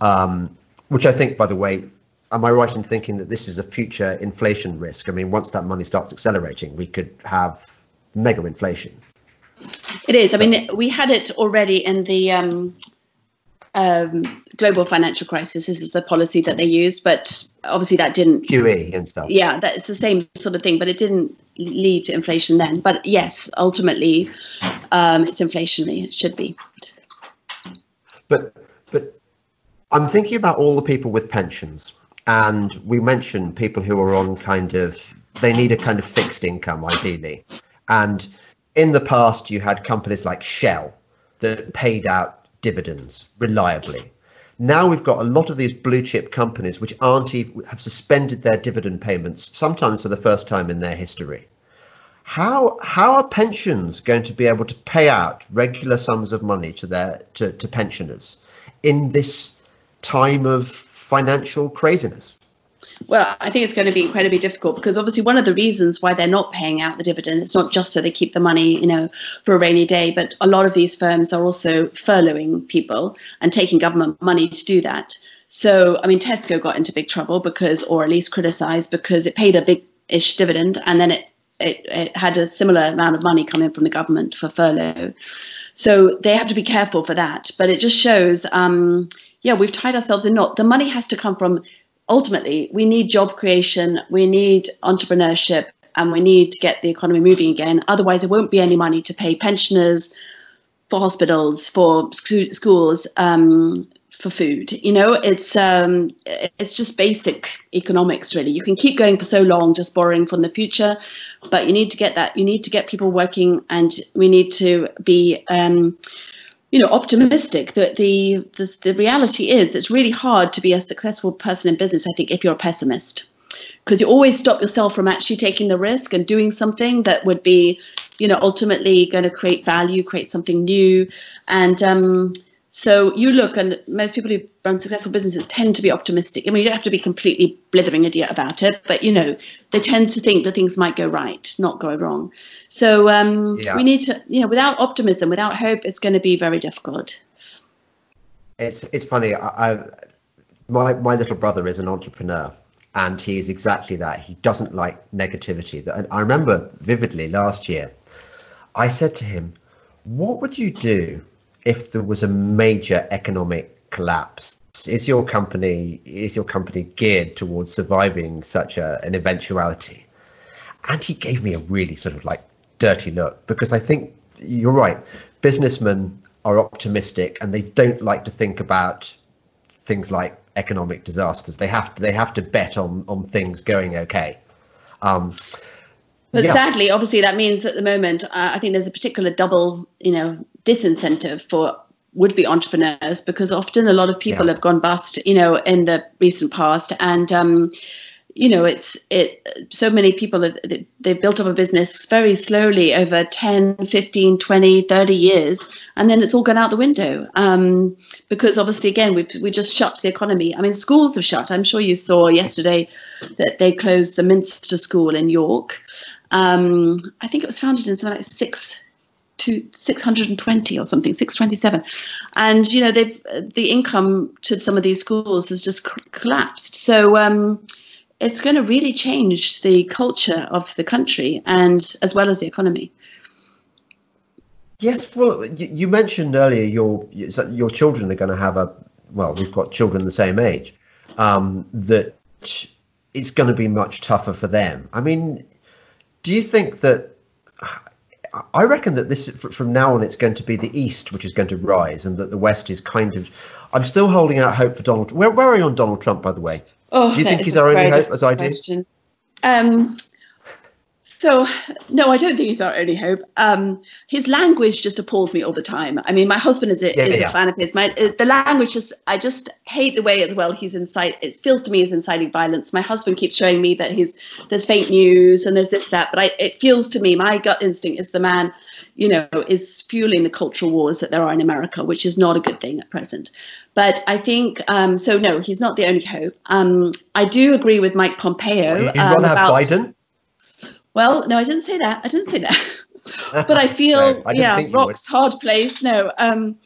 Um, which I think, by the way, am I right in thinking that this is a future inflation risk? I mean, once that money starts accelerating, we could have mega inflation. It is. I mean, we had it already in the um, um, global financial crisis. This is the policy that they used, but obviously that didn't QE and stuff. Yeah, that's the same sort of thing, but it didn't lead to inflation then. But yes, ultimately, um, it's inflationary. It should be. But I'm thinking about all the people with pensions, and we mentioned people who are on kind of they need a kind of fixed income ideally, and in the past you had companies like Shell that paid out dividends reliably. Now we've got a lot of these blue chip companies which aren't even have suspended their dividend payments sometimes for the first time in their history. How how are pensions going to be able to pay out regular sums of money to their to, to pensioners in this time of financial craziness? Well, I think it's going to be incredibly difficult because obviously one of the reasons why they're not paying out the dividend, it's not just so they keep the money, you know, for a rainy day, but a lot of these firms are also furloughing people and taking government money to do that. So, I mean, Tesco got into big trouble because, or at least criticized because it paid a big-ish dividend and then it, it, it had a similar amount of money coming from the government for furlough. So they have to be careful for that. But it just shows, um, yeah, we've tied ourselves in knot. The money has to come from ultimately we need job creation, we need entrepreneurship, and we need to get the economy moving again. Otherwise, there won't be any money to pay pensioners, for hospitals, for schools, um, for food. You know, it's um, it's just basic economics, really. You can keep going for so long, just borrowing from the future, but you need to get that. You need to get people working, and we need to be. Um, you know optimistic that the, the the reality is it's really hard to be a successful person in business i think if you're a pessimist. Because you always stop yourself from actually taking the risk and doing something that would be you know ultimately going to create value create something new. And um, so you look, and most people who run successful businesses tend to be optimistic. I mean, you don't have to be completely blithering idiot about it, but you know, they tend to think that things might go right, not go wrong. So um, yeah. we need to, you know, without optimism, without hope, it's going to be very difficult. It's it's funny. I, I my my little brother is an entrepreneur, and he's exactly that. He doesn't like negativity. And I remember vividly last year, I said to him, "What would you do?" If there was a major economic collapse is your company is your company geared towards surviving such a, an eventuality? And he gave me a really sort of like dirty look because i think you're right. Businessmen are optimistic and they don't like to think about things like economic disasters. They have to they have to bet on on things going okay. Um, but yeah. sadly, obviously, that means at the moment, uh, I think there's a particular double, you know, disincentive for would-be entrepreneurs because often a lot of people yeah. have gone bust, you know, in the recent past, and um, you know it's it so many people have they've built up a business very slowly over 10 15 20 30 years and then it's all gone out the window. Um, because obviously again we we just shut the economy. I mean schools have shut. I'm sure you saw yesterday that they closed the minster school in york. Um, i think it was founded in something like six to 620 or something 627 and you know they've the income to some of these schools has just collapsed so um, it's going to really change the culture of the country and as well as the economy. Yes, well, you mentioned earlier your your children are going to have a well, we've got children the same age. Um, that it's going to be much tougher for them. I mean, do you think that? I reckon that this from now on it's going to be the East which is going to rise, and that the West is kind of. I'm still holding out hope for Donald. Where, where are you on Donald Trump, by the way? Oh, do you think he's our only hope, as I do? Um, so no, I don't think he's our only hope. Um, his language just appalls me all the time. I mean, my husband is a, yeah, is yeah. a fan of his. My uh, the language just I just hate the way as well he's incite. It feels to me as inciting violence. My husband keeps showing me that he's there's fake news and there's this that, but I, it feels to me my gut instinct is the man, you know, is fueling the cultural wars that there are in America, which is not a good thing at present. But I think um, so. No, he's not the only hope. Um, I do agree with Mike Pompeo. Um, have Biden. Well, no, I didn't say that. I didn't say that. [LAUGHS] but I feel, no, I yeah, rock's hard place. No, um,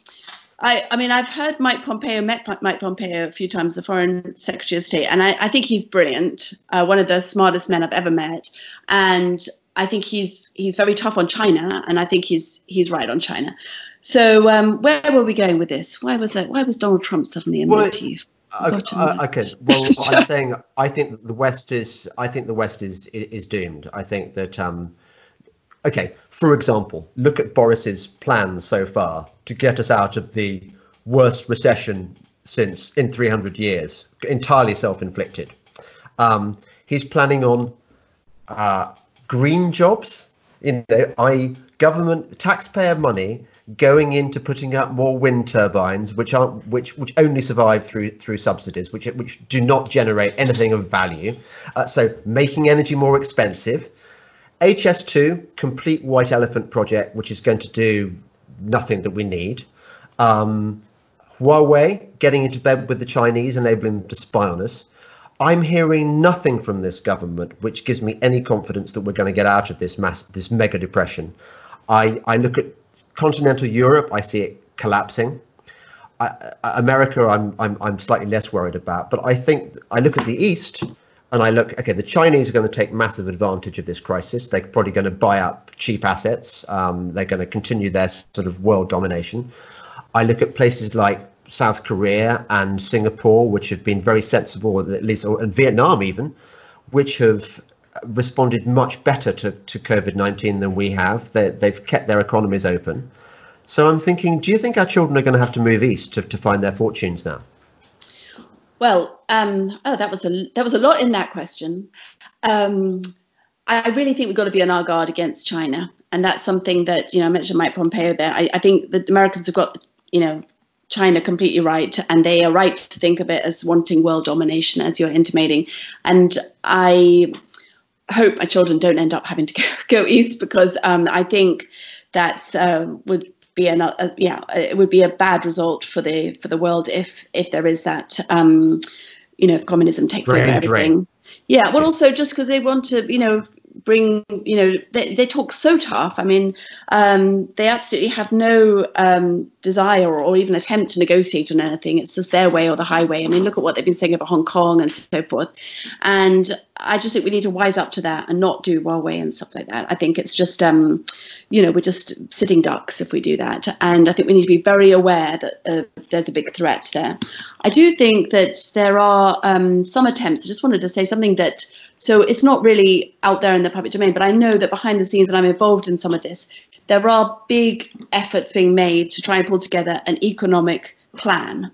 I, I mean, I've heard Mike Pompeo, met Mike Pompeo a few times, the Foreign Secretary of State, and I, I think he's brilliant, uh, one of the smartest men I've ever met. And I think he's he's very tough on China, and I think he's he's right on China. So um, where were we going with this? Why was that? Why was Donald Trump suddenly a well, motif? Okay, uh, okay, well, I'm saying I think the West is. I think the West is is doomed. I think that. Um, okay, for example, look at Boris's plans so far to get us out of the worst recession since in 300 years, entirely self-inflicted. Um, he's planning on uh, green jobs, you know, i.e., government taxpayer money going into putting up more wind turbines, which aren't which which only survive through through subsidies, which which do not generate anything of value. Uh, so making energy more expensive. HS2 complete white elephant project, which is going to do nothing that we need. Um, Huawei getting into bed with the Chinese, enabling them to spy on us. I'm hearing nothing from this government which gives me any confidence that we're going to get out of this mass, this mega depression. I, I look at continental Europe, I see it collapsing. I, America, I'm, I'm, I'm slightly less worried about, but I think I look at the East and I look, okay, the Chinese are going to take massive advantage of this crisis. They're probably going to buy up cheap assets. Um, they're going to continue their sort of world domination. I look at places like South Korea and Singapore, which have been very sensible, at least, and Vietnam even, which have responded much better to, to COVID 19 than we have. They, they've kept their economies open. So I'm thinking, do you think our children are going to have to move east to, to find their fortunes now? Well, um, oh, that was a that was a lot in that question. Um, I really think we've got to be on our guard against China, and that's something that you know I mentioned Mike Pompeo there. I, I think the Americans have got you know China completely right, and they are right to think of it as wanting world domination, as you're intimating. And I hope my children don't end up having to [LAUGHS] go, east because um, I think that uh, would be another uh, yeah it would be a bad result for the for the world if if there is that um, you know if communism takes over everything. Yeah, well, also just because they want to, you know, bring you know they, they talk so tough. I mean um, they absolutely have no um, desire or, even attempt to negotiate on anything. It's just their way or the highway. I mean look at what they've been saying about hong kong and so forth. And i just think we need to wise up to that and not do huawei and stuff like that. I think it's just um, you know we're just sitting ducks if we do that. And i think we need to be very aware that uh, there's a big threat there. I do think that there are um, some attempts. I just wanted to say something that so it's not really out there in the public domain, but I know that behind the scenes, and I'm involved in some of this, there are big efforts being made to try and pull together an economic plan.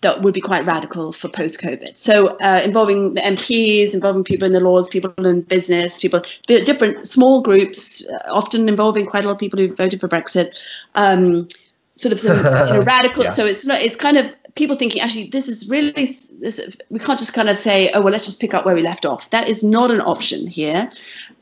that would be quite radical for post-COVID. So uh, involving MPs, involving people in the Lords, people in business, people different small groups, uh, often involving quite a lot of people who voted for Brexit. Um, sort of some you know, [LAUGHS] radical. yeah. So it's not. It's kind of people thinking actually this is really this, we can't just kind of say oh well let's just pick up where we left off that is not an option here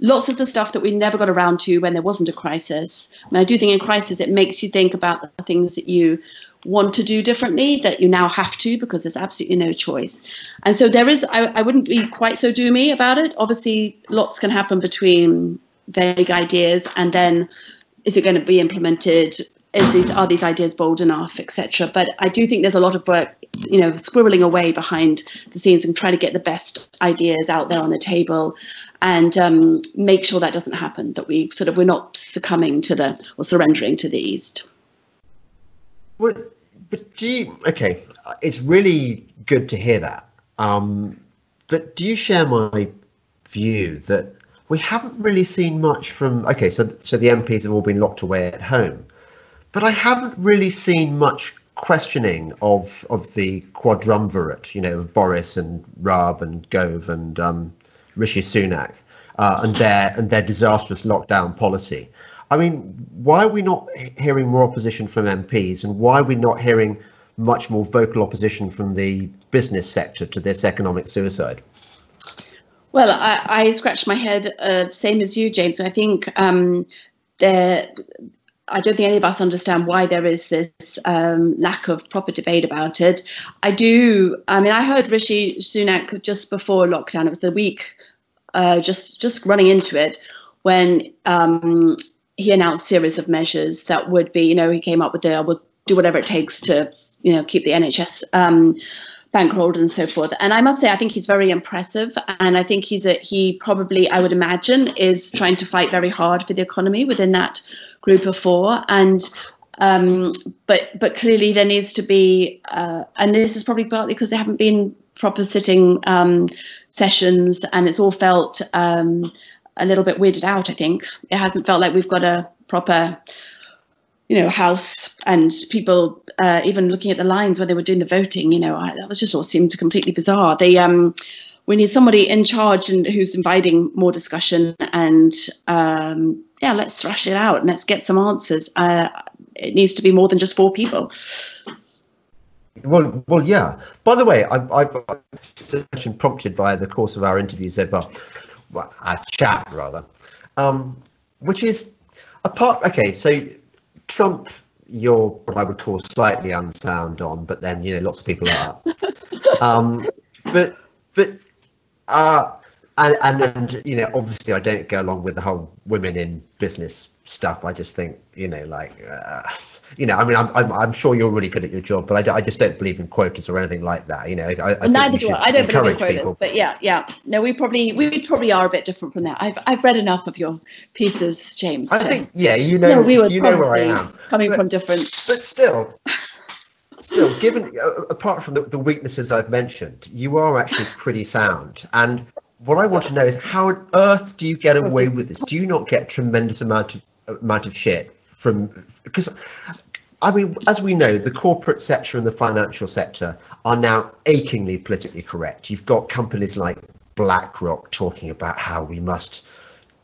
lots of the stuff that we never got around to when there wasn't a crisis and i do think in crisis it makes you think about the things that you want to do differently that you now have to because there's absolutely no choice. And so there is, I, I wouldn't be quite so doomy about it. Obviously, lots can happen between vague ideas and then is it going to be implemented? Is these are these ideas bold enough, etc. But I do think there's a lot of work, you know, squirreling away behind the scenes and trying to get the best ideas out there on the table, and um, make sure that doesn't happen. That we sort of we're not succumbing to the or surrendering to the east. But, but do you, okay, it's really good to hear that. Um, but do you share my view that we haven't really seen much from, okay, so, so the MPs have all been locked away at home, but I haven't really seen much questioning of of the quadrumvirate, you know, of Boris and Raab and Gove and um, Rishi Sunak, uh, and their and their disastrous lockdown policy. I mean, why are we not hearing more opposition from MPs, and why are we not hearing much more vocal opposition from the business sector to this economic suicide? Well, I, I scratched my head, uh, same as you, James. I think um, there. I don't think any of us understand why there is this um, lack of proper debate about it. I do. I mean, I heard Rishi Sunak just before lockdown. It was the week, uh, just just running into it, when um, he announced a series of measures that would be, you know, he came up with the, I will do whatever it takes to, you know, keep the NHS um, bankrolled and so forth. And I must say, I think he's very impressive. And I think he's a, he probably, I would imagine, is trying to fight very hard for the economy within that group of four. And um, but but clearly there needs to be, uh, and this is probably partly because there haven't been proper sitting um, sessions, and it's all felt um, a little bit weirded out. I think it hasn't felt like we've got a proper, you know, house and people uh, even looking at the lines when they were doing the voting. You know, I, that was just all seemed completely bizarre. They um, we need somebody in charge and who's inviting more discussion and um, yeah, let's thrash it out and let's get some answers. Uh, it needs to be more than just four people. Well, well, yeah. By the way, I've, I've prompted by the course of our interviews, well, a chat rather, um, which is a part. Okay, so Trump, you're what I would call slightly unsound on, but then you know lots of people are. [LAUGHS] um, but but uh, and and then you know obviously I don't go along with the whole women in business stuff. I just think you know like. Uh, you know, I mean, I'm, I'm, I'm sure you're really good at your job, but I, I just don't believe in quotas or anything like that. You know, I, I neither do I. I don't believe in quotas, people. but yeah, yeah. No, we probably we probably are a bit different from that. I've I've read enough of your pieces, James. I to, think yeah, you know, no, we you know where I am. Coming but, from different, but still. Still, given uh, apart from the, the weaknesses I've mentioned, you are actually pretty sound. And what I want to know is how on earth do you get away with this? Do you not get tremendous amount of amount of shit from because I mean, as we know, the corporate sector and the financial sector are now achingly politically correct. You've got companies like BlackRock talking about how we must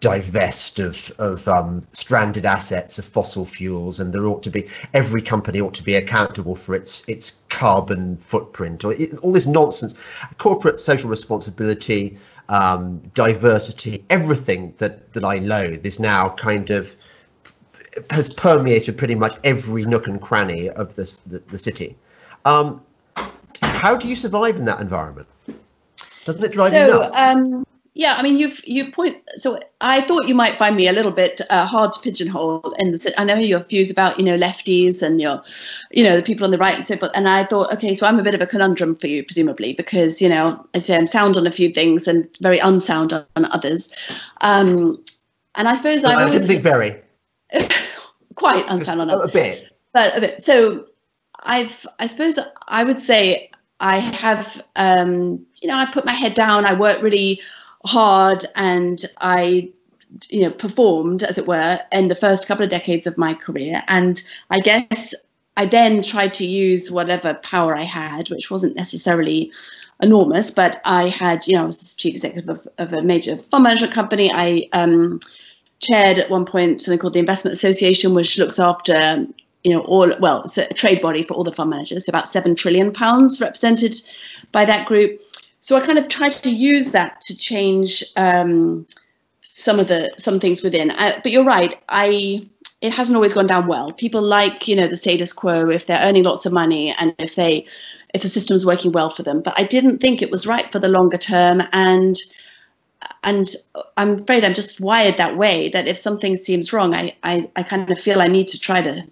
divest of of um, stranded assets of fossil fuels, and there ought to be every company ought to be accountable for its its carbon footprint, or it, all this nonsense. Corporate social responsibility, um, diversity, everything that that I loathe is now kind of has permeated pretty much every nook and cranny of the, the, the city. Um, how do you survive in that environment? Doesn't it drive so, you nuts? Yeah, I mean, you've you point. So I thought you might find me a little bit uh, hard to pigeonhole in the. I know your views about you know lefties and your, you know, the people on the right and so forth. And I thought, okay, so I'm a bit of a conundrum for you, presumably, because you know, I say I'm sound on a few things and very unsound on others. Um, and I suppose well, I didn't think very. [LAUGHS] quite unsound on others, a bit, but a bit. So I've, I suppose, I would say I have, um, you know, I put my head down. I work really hard, and I, you know, performed as it were in the first couple of decades of my career. And I guess I then tried to use whatever power I had, which wasn't necessarily enormous, but I had, you know, I was the chief executive of, of a major fund management company. I um, chaired at one point something called the Investment Association, which looks after, you know, all, well, it's a trade body for all the fund managers, so about seven trillion pounds represented by that group. So I kind of tried to use that to change um, some of the some things within. I, but you're right, I it hasn't always gone down well. People like, you know, the status quo if they're earning lots of money and if they if the system's working well for them. But I didn't think it was right for the longer term and and I'm afraid I'm just wired that way that if something seems wrong, I I, I kind of feel I need to try to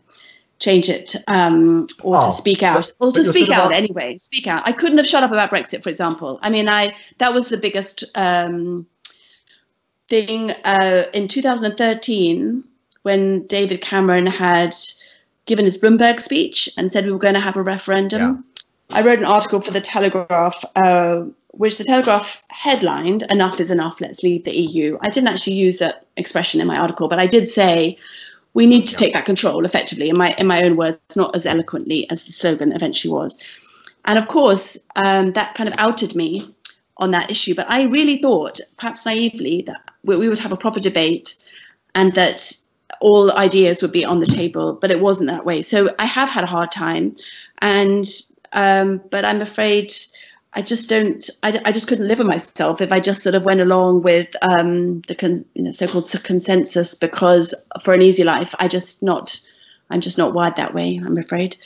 change it um, or oh, to speak out or to speak out anyway speak out i couldn't have shut up about brexit for example i mean i that was the biggest um, thing uh, in 2013 when David Cameron had given his Bloomberg speech and said we were going to have a referendum. Yeah. I wrote an article for the Telegraph, uh, which the Telegraph headlined "Enough is enough. Let's leave the EU." I didn't actually use that expression in my article, but I did say we need to yeah. take that control effectively in my in my own words, not as eloquently as the slogan eventually was. And of course, um, that kind of outed me on that issue. But I really thought, perhaps naively, that we, we would have a proper debate and that all ideas would be on the table, but it wasn't that way. So I have had a hard time, and um, but I'm afraid I just don't. I, I just couldn't live with myself if I just sort of went along with um, the con, you know, so-called consensus because for an easy life, I just not. I'm just not wired that way. I'm afraid,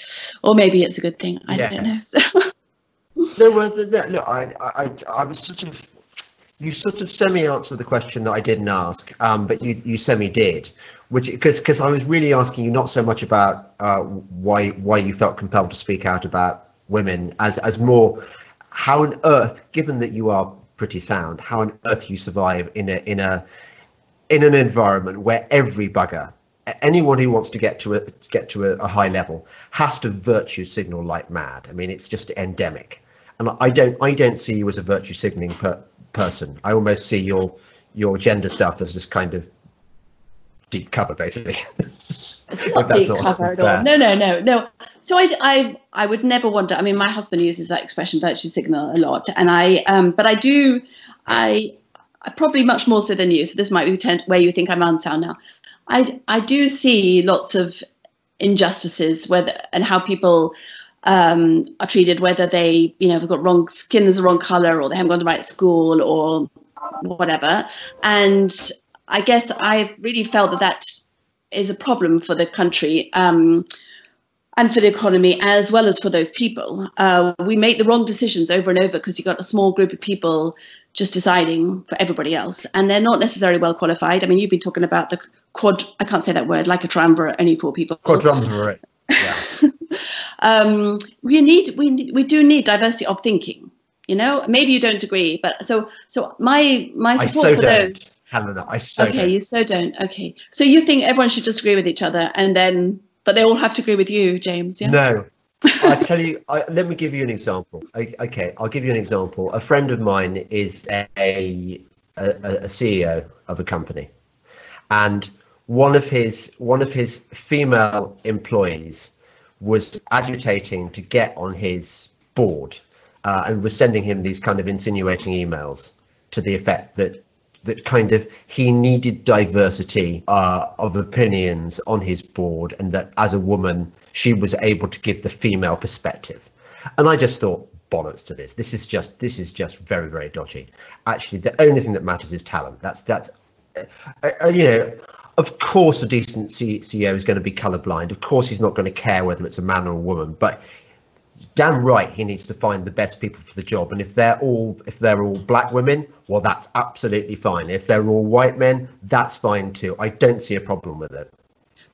or maybe it's a good thing. I yes. don't know. [LAUGHS] no, well, look, I, I, I was sort of you sort of semi answered the question that I didn't ask, um, but you, you semi did, which because because I was really asking you not so much about uh, why why you felt compelled to speak out about women as as more how on earth, given that you are pretty sound, how on earth you survive in a in a in an environment where every bugger, anyone who wants to get to a get to a, a high level, has to virtue signal like mad. I mean, it's just endemic, and I don't I don't see you as a virtue signaling per, person. I almost see your your gender stuff as just kind of deep cover, basically. [LAUGHS] It's not deep cover at all. No, no, no, no. So I, I, I would never wonder. I mean, my husband uses that expression virtue signal a lot, and I, um, but I do, I, probably much more so than you. So this might be where you think I'm unsound now. I, I do see lots of injustices whether and how people um, are treated, whether they, you know, have got wrong skin is the wrong color or they haven't gone to the right school or whatever. And I guess I've really felt that that is a problem for the country um, and for the economy as well as for those people. Uh, we make the wrong decisions over and over because you've got a small group of people just deciding for everybody else, and they're not necessarily well qualified. I mean, you've been talking about the quad, I can't say that word, like a triumvirate, only four people. Quadrumvirate. Yeah. [LAUGHS] um, we need we we do need diversity of thinking. You know, maybe you don't agree, but so so my my support so for don't. those. Helena, I so okay, don't. you so don't. Okay, so you think everyone should just agree with each other, and then but they all have to agree with you, James? Yeah. No, [LAUGHS] I tell you, I, let me give you an example. Okay, I'll give you an example. A friend of mine is a, a, a CEO of a company, and one of his one of his female employees was agitating to get on his board uh, and was sending him these kind of insinuating emails to the effect that that kind of he needed diversity uh, of opinions on his board and that as a woman she was able to give the female perspective and i just thought bollocks to this this is just this is just very very dodgy actually the only thing that matters is talent that's that's uh, uh, you know of course, a decent CEO is going to be colorblind. Of course, he's not going to care whether it's a man or a woman. But damn right, he needs to find the best people for the job. And if they're all if they're all black women, well, that's absolutely fine. If they're all white men, that's fine too. I don't see a problem with it.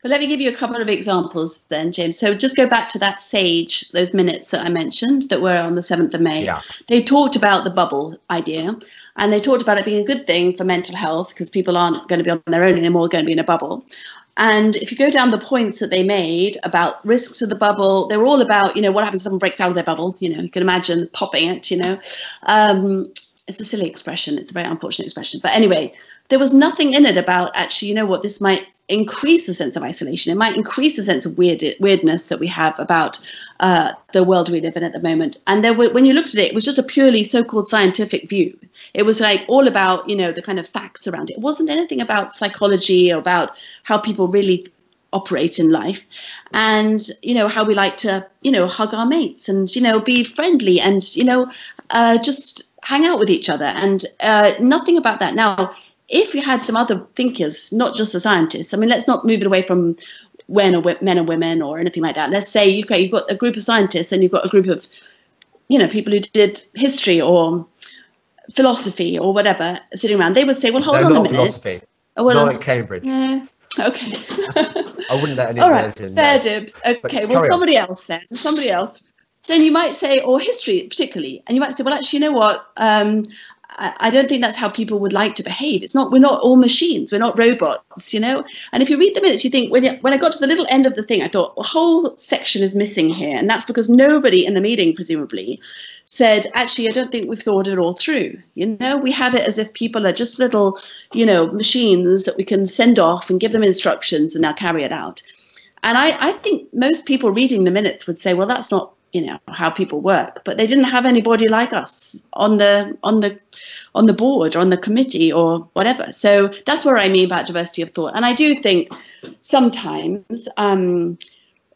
But let me give you a couple of examples then, James. So just go back to that SAGE, those minutes that I mentioned that were on the 7th of May. Yeah. They talked about the bubble idea and they talked about it being a good thing for mental health because people aren't going to be on their own anymore, going to be in a bubble. And if you go down the points that they made about risks of the bubble, they were all about, you know, what happens if someone breaks out of their bubble? You know, you can imagine popping it, you know. Um, it's a silly expression. It's a very unfortunate expression. But anyway, there was nothing in it about actually, you know what, this might increase the sense of isolation. It might increase the sense of weird weirdness that we have about uh, the world we live in at the moment. And were, when you looked at it, it was just a purely so-called scientific view. It was like all about you know the kind of facts around it. It wasn't anything about psychology or about how people really operate in life and you know how we like to you know hug our mates and you know be friendly and you know uh, just hang out with each other and uh, nothing about that now if you had some other thinkers, not just the scientists, I mean, let's not move it away from men or men and women or anything like that. Let's say okay, you've got a group of scientists and you've got a group of, you know, people who did history or philosophy or whatever sitting around. They would say, well, hold no, on a minute. Philosophy. Oh, well, not at Cambridge. Yeah. Okay. [LAUGHS] I wouldn't let any [LAUGHS] All right, in. fair no. dibs. Okay, well, carry on. somebody else then, somebody else. Then you might say, or history particularly, and you might say, well, actually, you know what? Um, I, don't think that's how people would like to behave. It's not. We're not all machines. We're not robots, you know. And if you read the minutes, you think when you, when I got to the little end of the thing, I thought a whole section is missing here, and that's because nobody in the meeting, presumably, said, actually, I don't think we've thought it all through. You know, we have it as if people are just little, you know, machines that we can send off and give them instructions and they'll carry it out. And I, I think most people reading the minutes would say, well, that's not, you know, how people work. But they didn't have anybody like us on the on the on the board or on the committee or whatever. So that's what I mean about diversity of thought. And I do think sometimes um,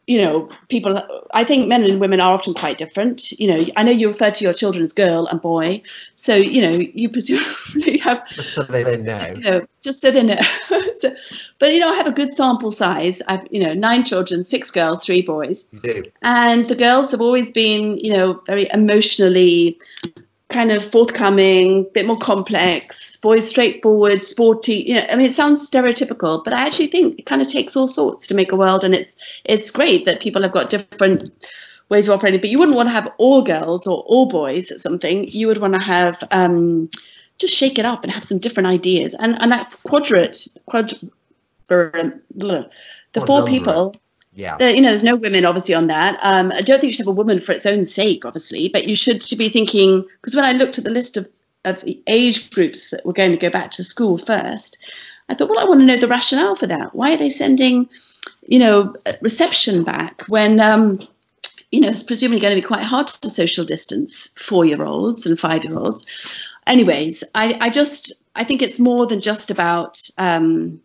you know, people, I think men and women are often quite different. You know, I know you refer to your children as girl and boy. So, you know, you presumably [LAUGHS] have, Just so they know. [LAUGHS] you know, just so they know. [LAUGHS] so, but, you know, I have a good sample size. I've, you know, nine children, six girls, three boys. You do. And the girls have always been, you know, very emotionally kind of forthcoming, bit more complex, boys straightforward, sporty. You know, I mean, it sounds stereotypical, but I actually think it kind of takes all sorts to make a world, and it's it's great that people have got different ways of operating. But you wouldn't want to have all girls or all boys at something. You would want to have um, just shake it up and have some different ideas. And and that quadrant, quad, the four people Yeah. you know, there's no women obviously on that. Um, I don't think you should have a woman for its own sake, obviously, but you should be thinking because when I looked at the list of of age groups that were going to go back to school first, I thought, well, I want to know the rationale for that. Why are they sending, you know, reception back when, um, you know, it's presumably going to be quite hard to social distance four-year-olds and five-year-olds. Anyways, I, I just I think it's more than just about. Um,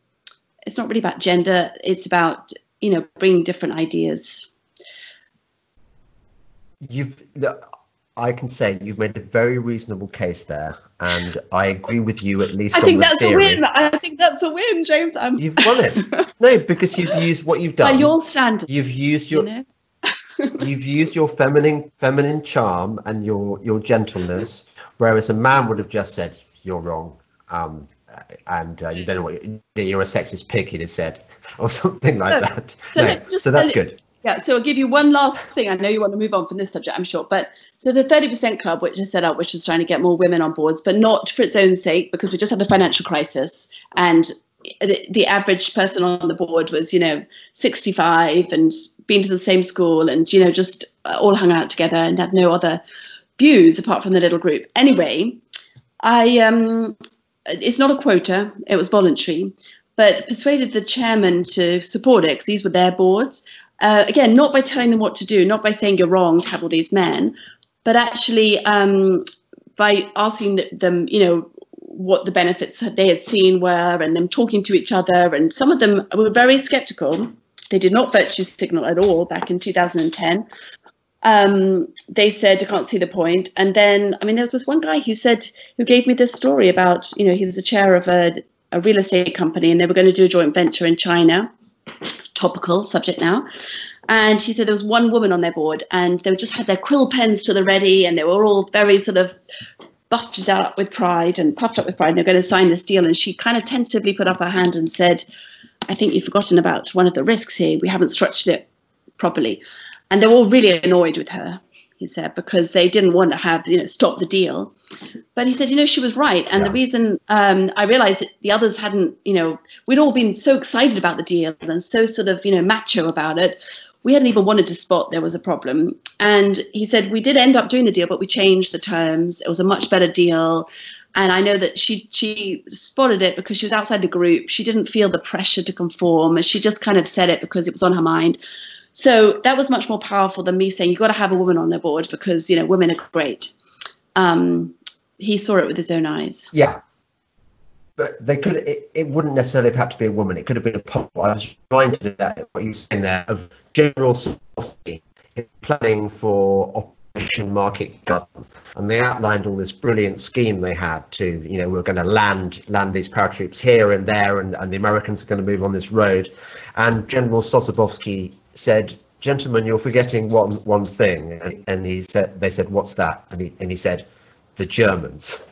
it's not really about gender. It's about you know bringing different ideas. You've. I can say you've made a very reasonable case there, and I agree with you at least. I on think that's theory. a win. I think that's a win, James. I'm You've won it. No, because you've used what you've done. by your standards. You've used You your know? [LAUGHS] you've used your feminine feminine charm and your your gentleness, whereas a man would have just said you're wrong, um, and uh, you don't know what you- you're a sexist pig. He'd have said, [LAUGHS] or something like that. so no, just so that's good. Yeah, so I'll give you one last thing. I know you want to move on from this subject, I'm sure. But so the 30% Club, which is set up, which is trying to get more women on boards, but not for its own sake, because we just had a financial crisis. And the, the average person on the board was, you know, 65 and been to the same school and, you know, just all hung out together and had no other views apart from the little group. Anyway, I um, it's not a quota, it was voluntary, but persuaded the chairman to support it because these were their boards. Uh, again, not by telling them what to do, not by saying you're wrong to have all these men, but actually um, by asking them, you know, what the benefits they had seen were and them talking to each other. And some of them were very skeptical. They did not virtue signal at all back in 2010. Um, they said, I can't see the point. And then, I mean, there was this one guy who said, who gave me this story about, you know, he was a chair of a, a real estate company and they were going to do a joint venture in China topical subject now. And he said there was one woman on their board and they just had their quill pens to the ready and they were all very sort of buffed up with pride and puffed up with pride and they're going to sign this deal. And she kind of tentatively put up her hand and said, I think you've forgotten about one of the risks here. We haven't structured it properly. And they were all really annoyed with her, he said, because they didn't want to have, you know, stop the deal. But he said, you know, she was right. And the reason um, I realized that the others hadn't, you know, we'd all been so excited about the deal and so sort of, you know, macho about it. we hadn't even wanted to spot there was a problem. And he said, We did end up doing the deal, but we changed the terms. It was a much better deal. And I know that she she spotted it because she was outside the group. She didn't feel the pressure to conform. She just kind of said it because it was on her mind. So that was much more powerful than me saying, You've got to have a woman on the board because, you know, women are great. Um, he saw it with his own eyes. Yeah, but they could it, it wouldn't necessarily have had to be a woman. It could have been a pop. I was reminded of that what you were saying there of general Sosabowski planning for operation market garden and they outlined all this brilliant scheme they had to you know we're going to land land these paratroops here and there and, and the americans are going to move on this road. And general Sosabowski said gentlemen you're forgetting one one thing and, and he said they said what's that and he, and he said the germans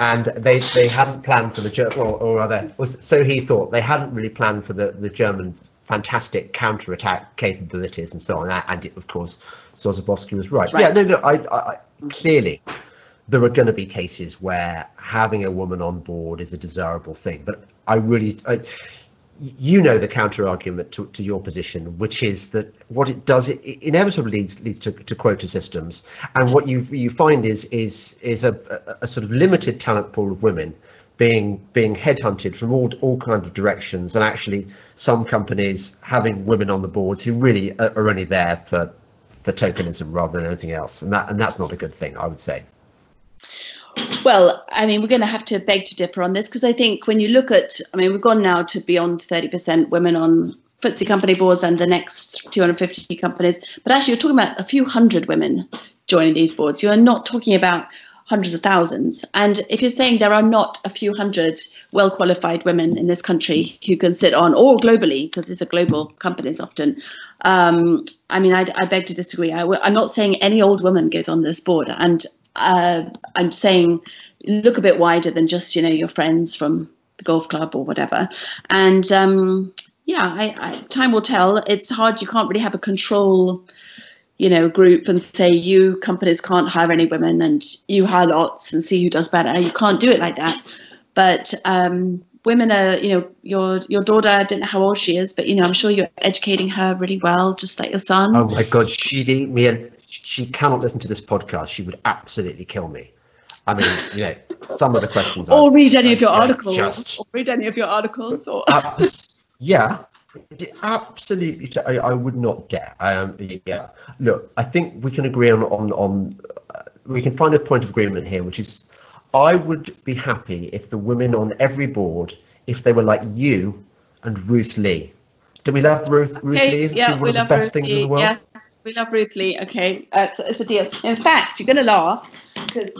and they they hadn't planned for the German, or, or rather, was so he thought they hadn't really planned for the the German fantastic counter-attack capabilities and so on. And it, of course, Sosabowski was right. right. Yeah, no, no, I, I clearly there are going to be cases where having a woman on board is a desirable thing, but I really. I, you know the counter argument to, to your position, which is that what it does, it, it inevitably leads leads to, to quota systems, and what you you find is is is a, a, a, sort of limited talent pool of women being being headhunted from all all kinds of directions, and actually some companies having women on the boards who really are, are only there for for tokenism rather than anything else, and that and that's not a good thing, I would say. Well, I mean, we're going to have to beg to differ on this because I think when you look at, I mean, we've gone now to beyond 30% women on FTSE company boards and the next 250 companies. But actually, you're talking about a few hundred women joining these boards. You are not talking about hundreds of thousands. And if you're saying there are not a few hundred well qualified women in this country who can sit on, or globally, because these are global companies often, um, I mean, I, I, beg to disagree. I, am not saying any old woman goes on this board. And uh, I'm saying look a bit wider than just you know your friends from the golf club or whatever. And um, yeah, I, I, time will tell. It's hard. You can't really have a control, you know, group and say you companies can't hire any women and you hire lots and see who does better. You can't do it like that. But um, women are, you know, your your daughter. I don't know how old she is, but you know, I'm sure you're educating her really well, just like your son. Oh my God, she'd eat me she cannot listen to this podcast. She would absolutely kill me. I mean, you know, some of the questions. or read any of your articles. Just, or read any of your articles. Or uh, yeah, absolutely. I, I would not get. Um, yeah. Look, I think we can agree on on on. Uh, we can find a point of agreement here, which is, I would be happy if the women on every board, if they were like you and Ruth Lea. Do we love Ruth? Ruth okay, Lea? Isn't yeah, she one of the best Ruth things Lea, in the world? Yes we love Ruth Lea. Okay, uh, it's, it's, a deal. In fact, you're going to laugh because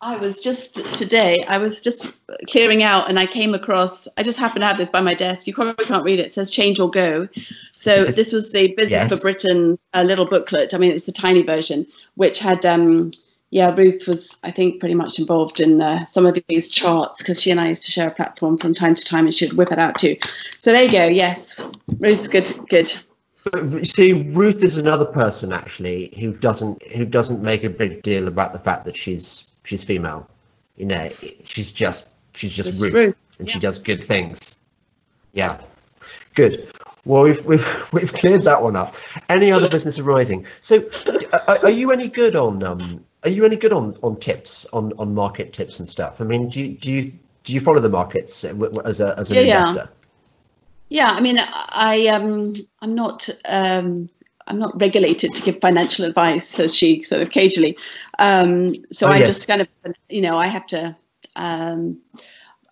I was just today, I was just clearing out and I came across, I just happened to have this by my desk. You probably can't read it. It says Change or Go. So this was the Business yes. for Britain's uh, little booklet. I mean, it's the tiny version, which had, um, yeah, Ruth was, I think, pretty much involved in uh, some of these charts because she and I used to share a platform from time to time and she'd whip it out too. So there you go. Yes, Ruth's good, good. But see, Ruth is another person actually who doesn't who doesn't make a big deal about the fact that she's she's female. You know, she's just she's just Ruth, Ruth, and yeah. she does good things. Yeah, good. Well, we've we've [LAUGHS] we've cleared that one up. Any other business arising? So, are, are you any good on um? Are you any good on on tips on on market tips and stuff? I mean, do you do you do you follow the markets as a as an yeah, investor? Yeah. Yeah, I mean, I um, I'm not um, I'm not regulated to give financial advice, says she so occasionally. Um, so oh, I yes. just kind of, you know, I have to. Um,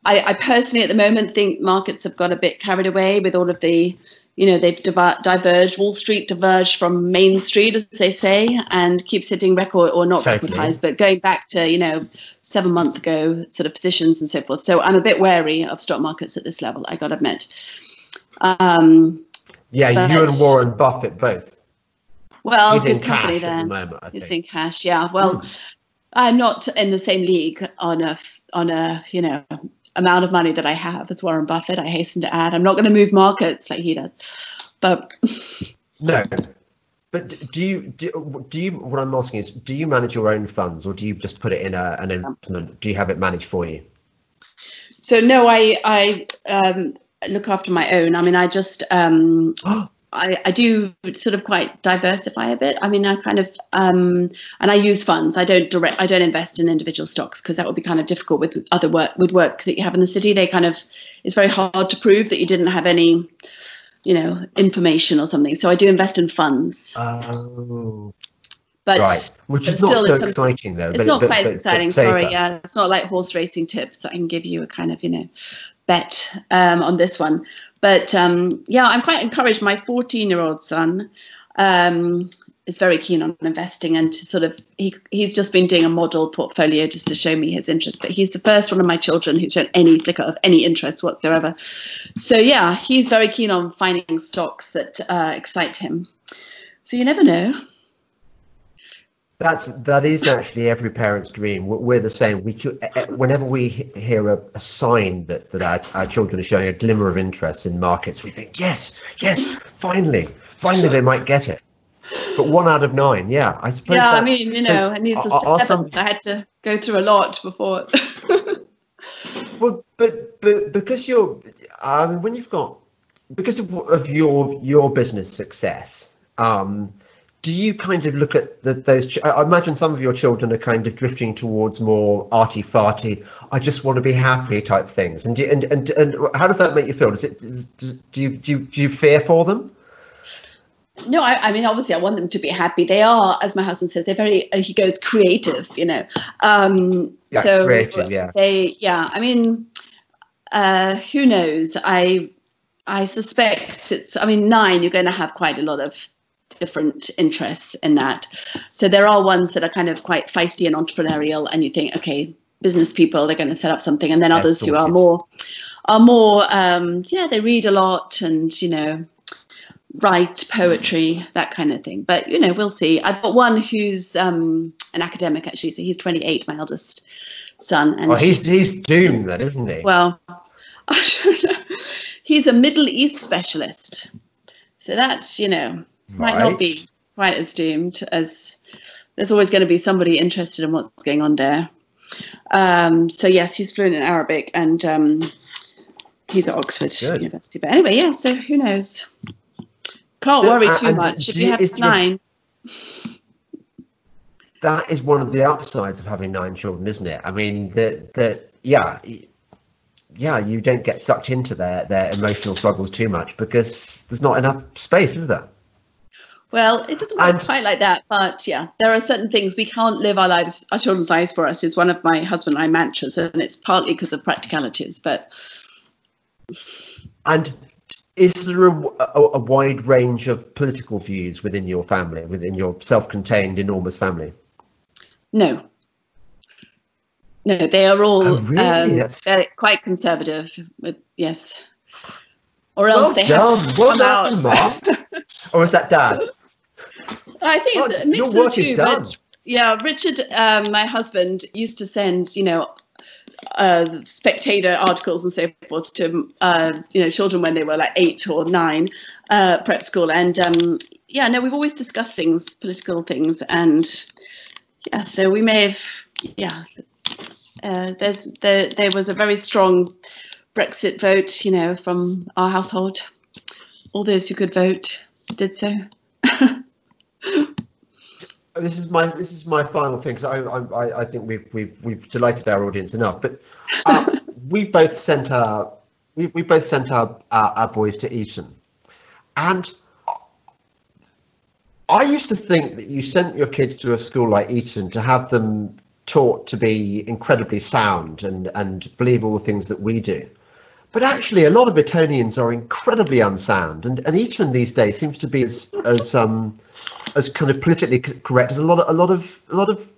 I, I personally, at the moment, think markets have got a bit carried away with all of the, you know, they've diver- diverged. Wall Street diverged from Main Street, as they say, and keeps hitting record or not totally. record highs, but going back to, you know, seven month ago sort of positions and so forth. So I'm a bit wary of stock markets at this level. I got to admit. Um, yeah, but, you and Warren Buffett both. Well, He's good company then. The moment, He's in cash. Yeah. Well, mm. I'm not in the same league on a on a you know amount of money that I have as Warren Buffett. I hasten to add, I'm not going to move markets like he does. But no. But do you do, do you what I'm asking is do you manage your own funds or do you just put it in a, an investment? Do you have it managed for you? So no, I I um, look after my own. I mean, I just um, [GASPS] I, I do sort of quite diversify a bit. I mean, I kind of um, and I use funds. I don't direct. I don't invest in individual stocks because that would be kind of difficult with other work with work that you have in the city. They kind of it's very hard to prove that you didn't have any, you know, information or something. So I do invest in funds. Oh, But right. Which is not so exciting though. it's not quite as exciting. Sorry, yeah, it's not like horse racing tips that I can give you a kind of you know bet um, on this one. But um, yeah, I'm quite encouraged. My 14 year old son um, is very keen on investing and to sort of he he's just been doing a model portfolio just to show me his interest. But he's the first one of my children who's shown any flicker of any interest whatsoever. So yeah, he's very keen on finding stocks that uh, excite him. So you never know. That's that is actually every parent's dream. We're the same. We eh, eh, whenever we hear a, a sign that that our, our children are showing a glimmer of interest in markets, we think yes, yes, finally, finally they might get it. But one out of nine, yeah, I suppose. yeah, I mean, you know, and he's a are- some- I had to go through a lot before. [LAUGHS] Well, but but because you're, I mean, when you've got because of, of your your business success, um, do you kind of look at the, those? ch- I I imagine some of your children are kind of drifting towards more arty farty. I just want to be happy type things. And do, and and and how does that make you feel? Does it does, do you do you, do you fear for them? no, I, I mean, obviously, I want them to be happy. They are, as my husband says, they're very. Uh, he goes creative, you know. Um, Yeah, so creative, yeah. they, yeah. I mean, uh, who knows? I, I suspect it's. I mean, nine. You're going to have quite a lot of different interests in that. So there are ones that are kind of quite feisty and entrepreneurial, and you think, okay, business people, they're going to set up something, and then others who are more, are more, um, yeah, they read a lot and you know, write poetry, that kind of thing. But you know, we'll see. I've got one who's um, an academic actually, so he's 28, my eldest son, and Oh, he's he's doomed then, isn't he? well, [LAUGHS] I don't know. He's a Middle East specialist, so that's you know might not be quite as doomed as there's always going to be somebody interested in what's going on there. Um, so yes, he's fluent in Arabic and um, he's at Oxford Good. University. But anyway, yeah. So who knows? Can't So, worry uh, too and much. If you- you have your- nine, that is one of the upsides of having nine children, isn't it? I mean, that that yeah, yeah, you don't get sucked into their their emotional struggles too much because there's not enough space, is there? Well, it doesn't work And- quite like that, but yeah, there are certain things we can't live our lives, our children's lives for us. Is one of my husband and I mantras, and it's partly because of practicalities. But And is there a, a, a wide range of political views within your family, within your self-contained enormous family? no, no, they are all Oh, really? um, very, quite conservative. With yes, or Well else they done, have well come done, out. Mark. or is that Dad? [LAUGHS] I think it's Well, a mix your of the two. done. But yeah, Richard, um, my husband, used to send, you know, uh, spectator articles and so forth to, uh, you know, children when they were like eight or nine, uh, prep school. And um, yeah, no, we've always discussed things, political things. And yeah, so we may have, yeah, uh, there's there, there was a very strong Brexit vote, you know, from our household. All those who could vote did so. [LAUGHS] this is my this is my final thing because I, I I think we've we've we've delighted our audience enough. But uh, [LAUGHS] we both sent our we, we both sent our, our our boys to Eton, and I used to think that you sent your kids to a school like Eton to have them taught to be incredibly sound and and believe all the things that we do. But actually, a lot of Etonians are incredibly unsound, and, and Eton these days seems to be as as um as kind of politically correct as a lot of a lot of a lot of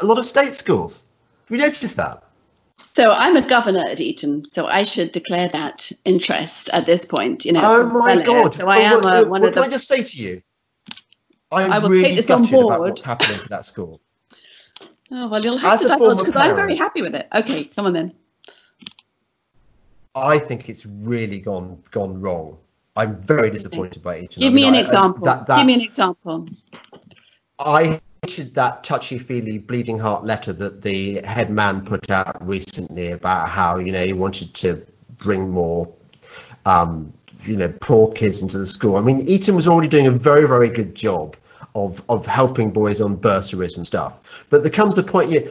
a lot of state schools. Have you noticed that? So I'm a governor at Eton, so I should declare that interest at this point. You know. oh my. God! So I Oh, am well, a, one well, of can the. I just say to you, I'm I will really take this on gutted about board. what's happening to that school. [LAUGHS] Oh well, you'll have As to divulge because I'm very happy with it. Okay, come on then. I think it's really gone gone wrong. I'm very disappointed by Eton. I Give mean, me an I- I- example. that- that- Give me an example. I hated that touchy-feely bleeding heart letter that the head man put out recently about how you know he wanted to bring more um, you know poor kids into the school. I mean, Eton was already doing a very very good job of of helping boys on bursaries and stuff. But there comes a point here.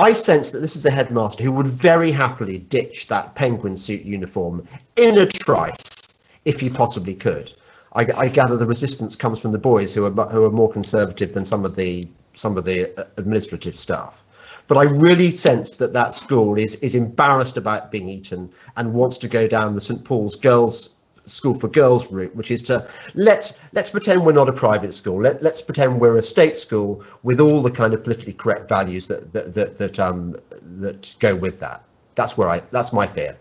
I sense that this is a headmaster who would very happily ditch that penguin suit uniform in a trice if he possibly could. I, I, gather the resistance comes from the boys who are who are more conservative than some of the some of the uh, administrative staff. But I really sense that that school is is embarrassed about being Eton and wants to go down the St Paul's Girls School for Girls route, which is to let's let's pretend we're not a private school. Let, let's pretend we're a state school with all the kind of politically correct values that that that, that um that go with that. That's where I that's my fear.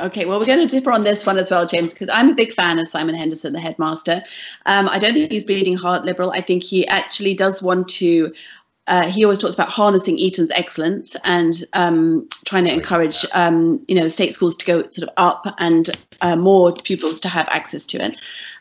Okay, well, we're going to differ on this one as well, James, because I'm a big fan of Simon Henderson, the headmaster. Um, I don't think he's bleeding heart liberal. I think he actually does want to. Uh, he always talks about harnessing Eton's excellence and um, trying to encourage, um, you know, state schools to go sort of up and uh, more pupils to have access to it.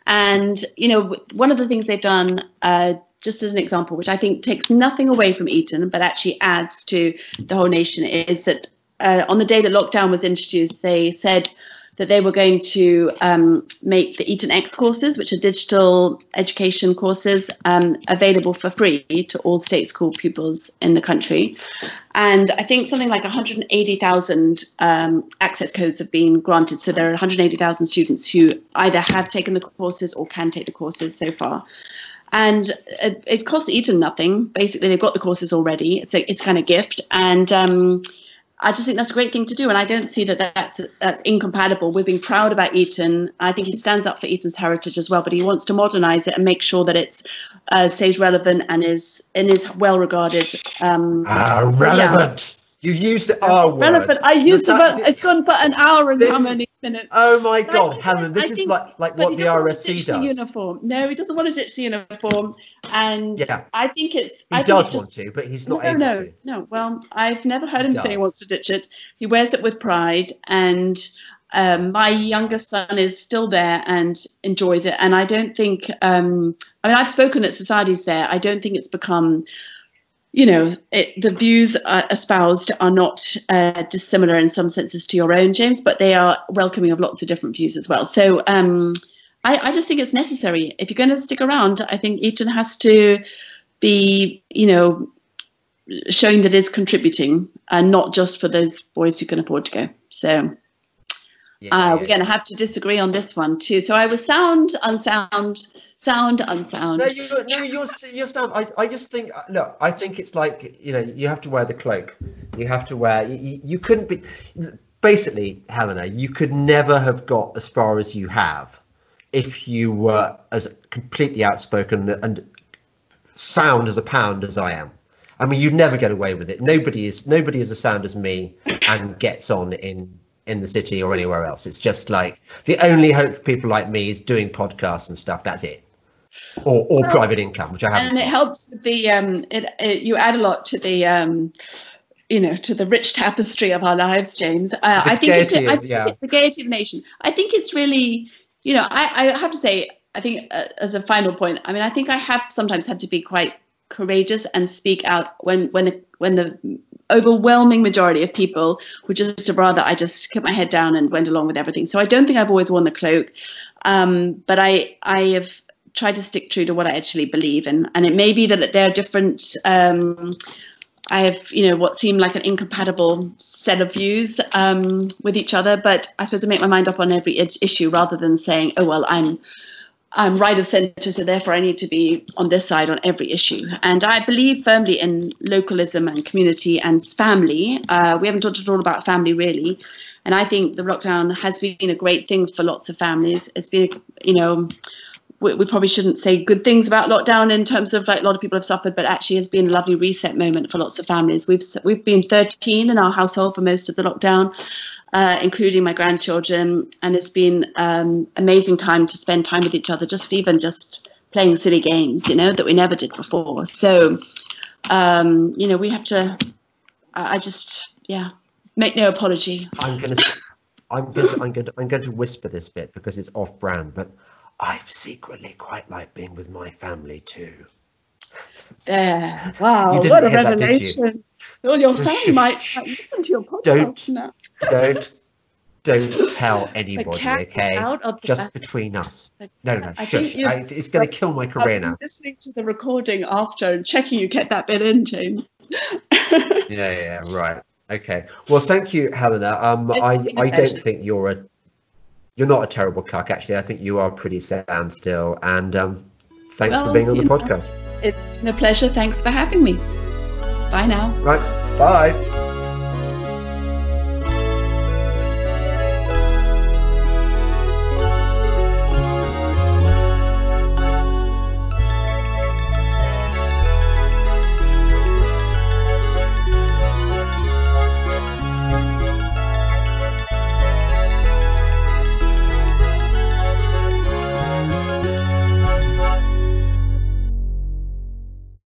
And you know, one of the things they've done. Uh, just as an example, which I think takes nothing away from Eton, but actually adds to the whole nation, is that uh, on the day that lockdown was introduced, they said that they were going to um, make the Eton X courses, which are digital education courses, um, available for free to all state school pupils in the country. And I think something like 180,000 um, access codes have been granted. So there are 180,000 students who either have taken the courses or can take the courses so far. And it, costs Eton nothing. Basically, they've got the courses already. It's a, it's kind of gift. And um, I just think that's a great thing to do, and I don't see that that's that's incompatible with being proud about Eton. I think he stands up for Eton's heritage as well, but he wants to modernise it and make sure that it uh, stays relevant and is and is well regarded. Um, ah, relevant. Yeah. You used the R word. Relevant. I used it. It's gone for an hour and this, how many minutes? Oh my God, Helen! This is like like what the RSC does. The uniform. No, he doesn't want to ditch the uniform, and yeah. I think it's. He I does just, want to, but he's not no, able no, to. No, well, I've never heard him he say he wants to ditch it. He wears it with pride, and um, my younger son is still there and enjoys it. And I don't think. Um, I mean, I've spoken at societies there. I don't think it's become you know, it, the views uh, espoused are not uh, dissimilar in some senses to your own, James, but they are welcoming of lots of different views as well. So um, I, I, just think it's necessary. If you're going to stick around, I think Eton has to be, you know, showing that it's contributing and not just for those boys who can afford to go. So yeah, uh, yeah. we're going to have to disagree on this one too. So I was sound, unsound, sound, unsound. No, you, no, you're sound. I, I just think uh, look, I think it's like you know you have to wear the cloak. You have to wear. You, you couldn't be. Basically, Helena, you could never have got as far as you have if you were as completely outspoken and sound as a pound as I am. I mean, you'd never get away with it. Nobody is nobody is as sound as me and gets on in in the city or anywhere else. It's just like the only hope for people like me is doing podcasts and stuff. That's it. Or, or well, private income, which I have And it helps the um it, it, you add a lot to the um you know to the rich tapestry of our lives, James. Uh, I think it's, I think yeah. it's the gaiety of the nation. I think it's really you know I, I have to say I think uh, as a final point, I mean I think I have sometimes had to be quite courageous and speak out when when the when the overwhelming majority of people would just rather I just kept my head down and went along with everything. So I don't think I've always worn the cloak, um, but I I have tried to stick true to what I actually believe in, and it may be that there are different. Um, I have, you know, what seem like an incompatible set of views um, with each other, but I suppose I make my mind up on every issue rather than saying, "Oh well, I'm I'm right of centre, so therefore I need to be on this side on every issue. And I believe firmly in localism and community and family. Uh, we haven't talked at all about family really. And I think the lockdown has been a great thing for lots of families. It's been, you know, we, we probably shouldn't say good things about lockdown in terms of like a lot of people have suffered, but actually has been a lovely reset moment for lots of families. We've we've been 13 in our household for most of the lockdown uh, including my grandchildren, and it's been um, amazing time to spend time with each other, just even just playing silly games, you know, that we never did before. So, um, you know, we have to. I just, yeah, make no apology. I'm gonna, I'm going to, I'm going to, I'm going to whisper this bit because it's off-brand, but I've secretly quite like being with my family too. There, [LAUGHS] wow, what a revelation! That, you? Well, your [LAUGHS] family might, might listen to your [LAUGHS] podcast Don't, now don't. don't tell anybody, okay? Just between us. No, no, no. I Shush. I- It's, it's going to kill my career now. listening to the recording after and checking you get that bit in, James. Yeah, yeah, right. Okay. Well, thank you, Helena. Um, It's I, been don't think you're a, you're not a terrible cuck. Actually, I think you are pretty sound still. And um, thanks for being on the know. podcast. It's been a pleasure. Thanks for having me. Bye now. Right. Bye.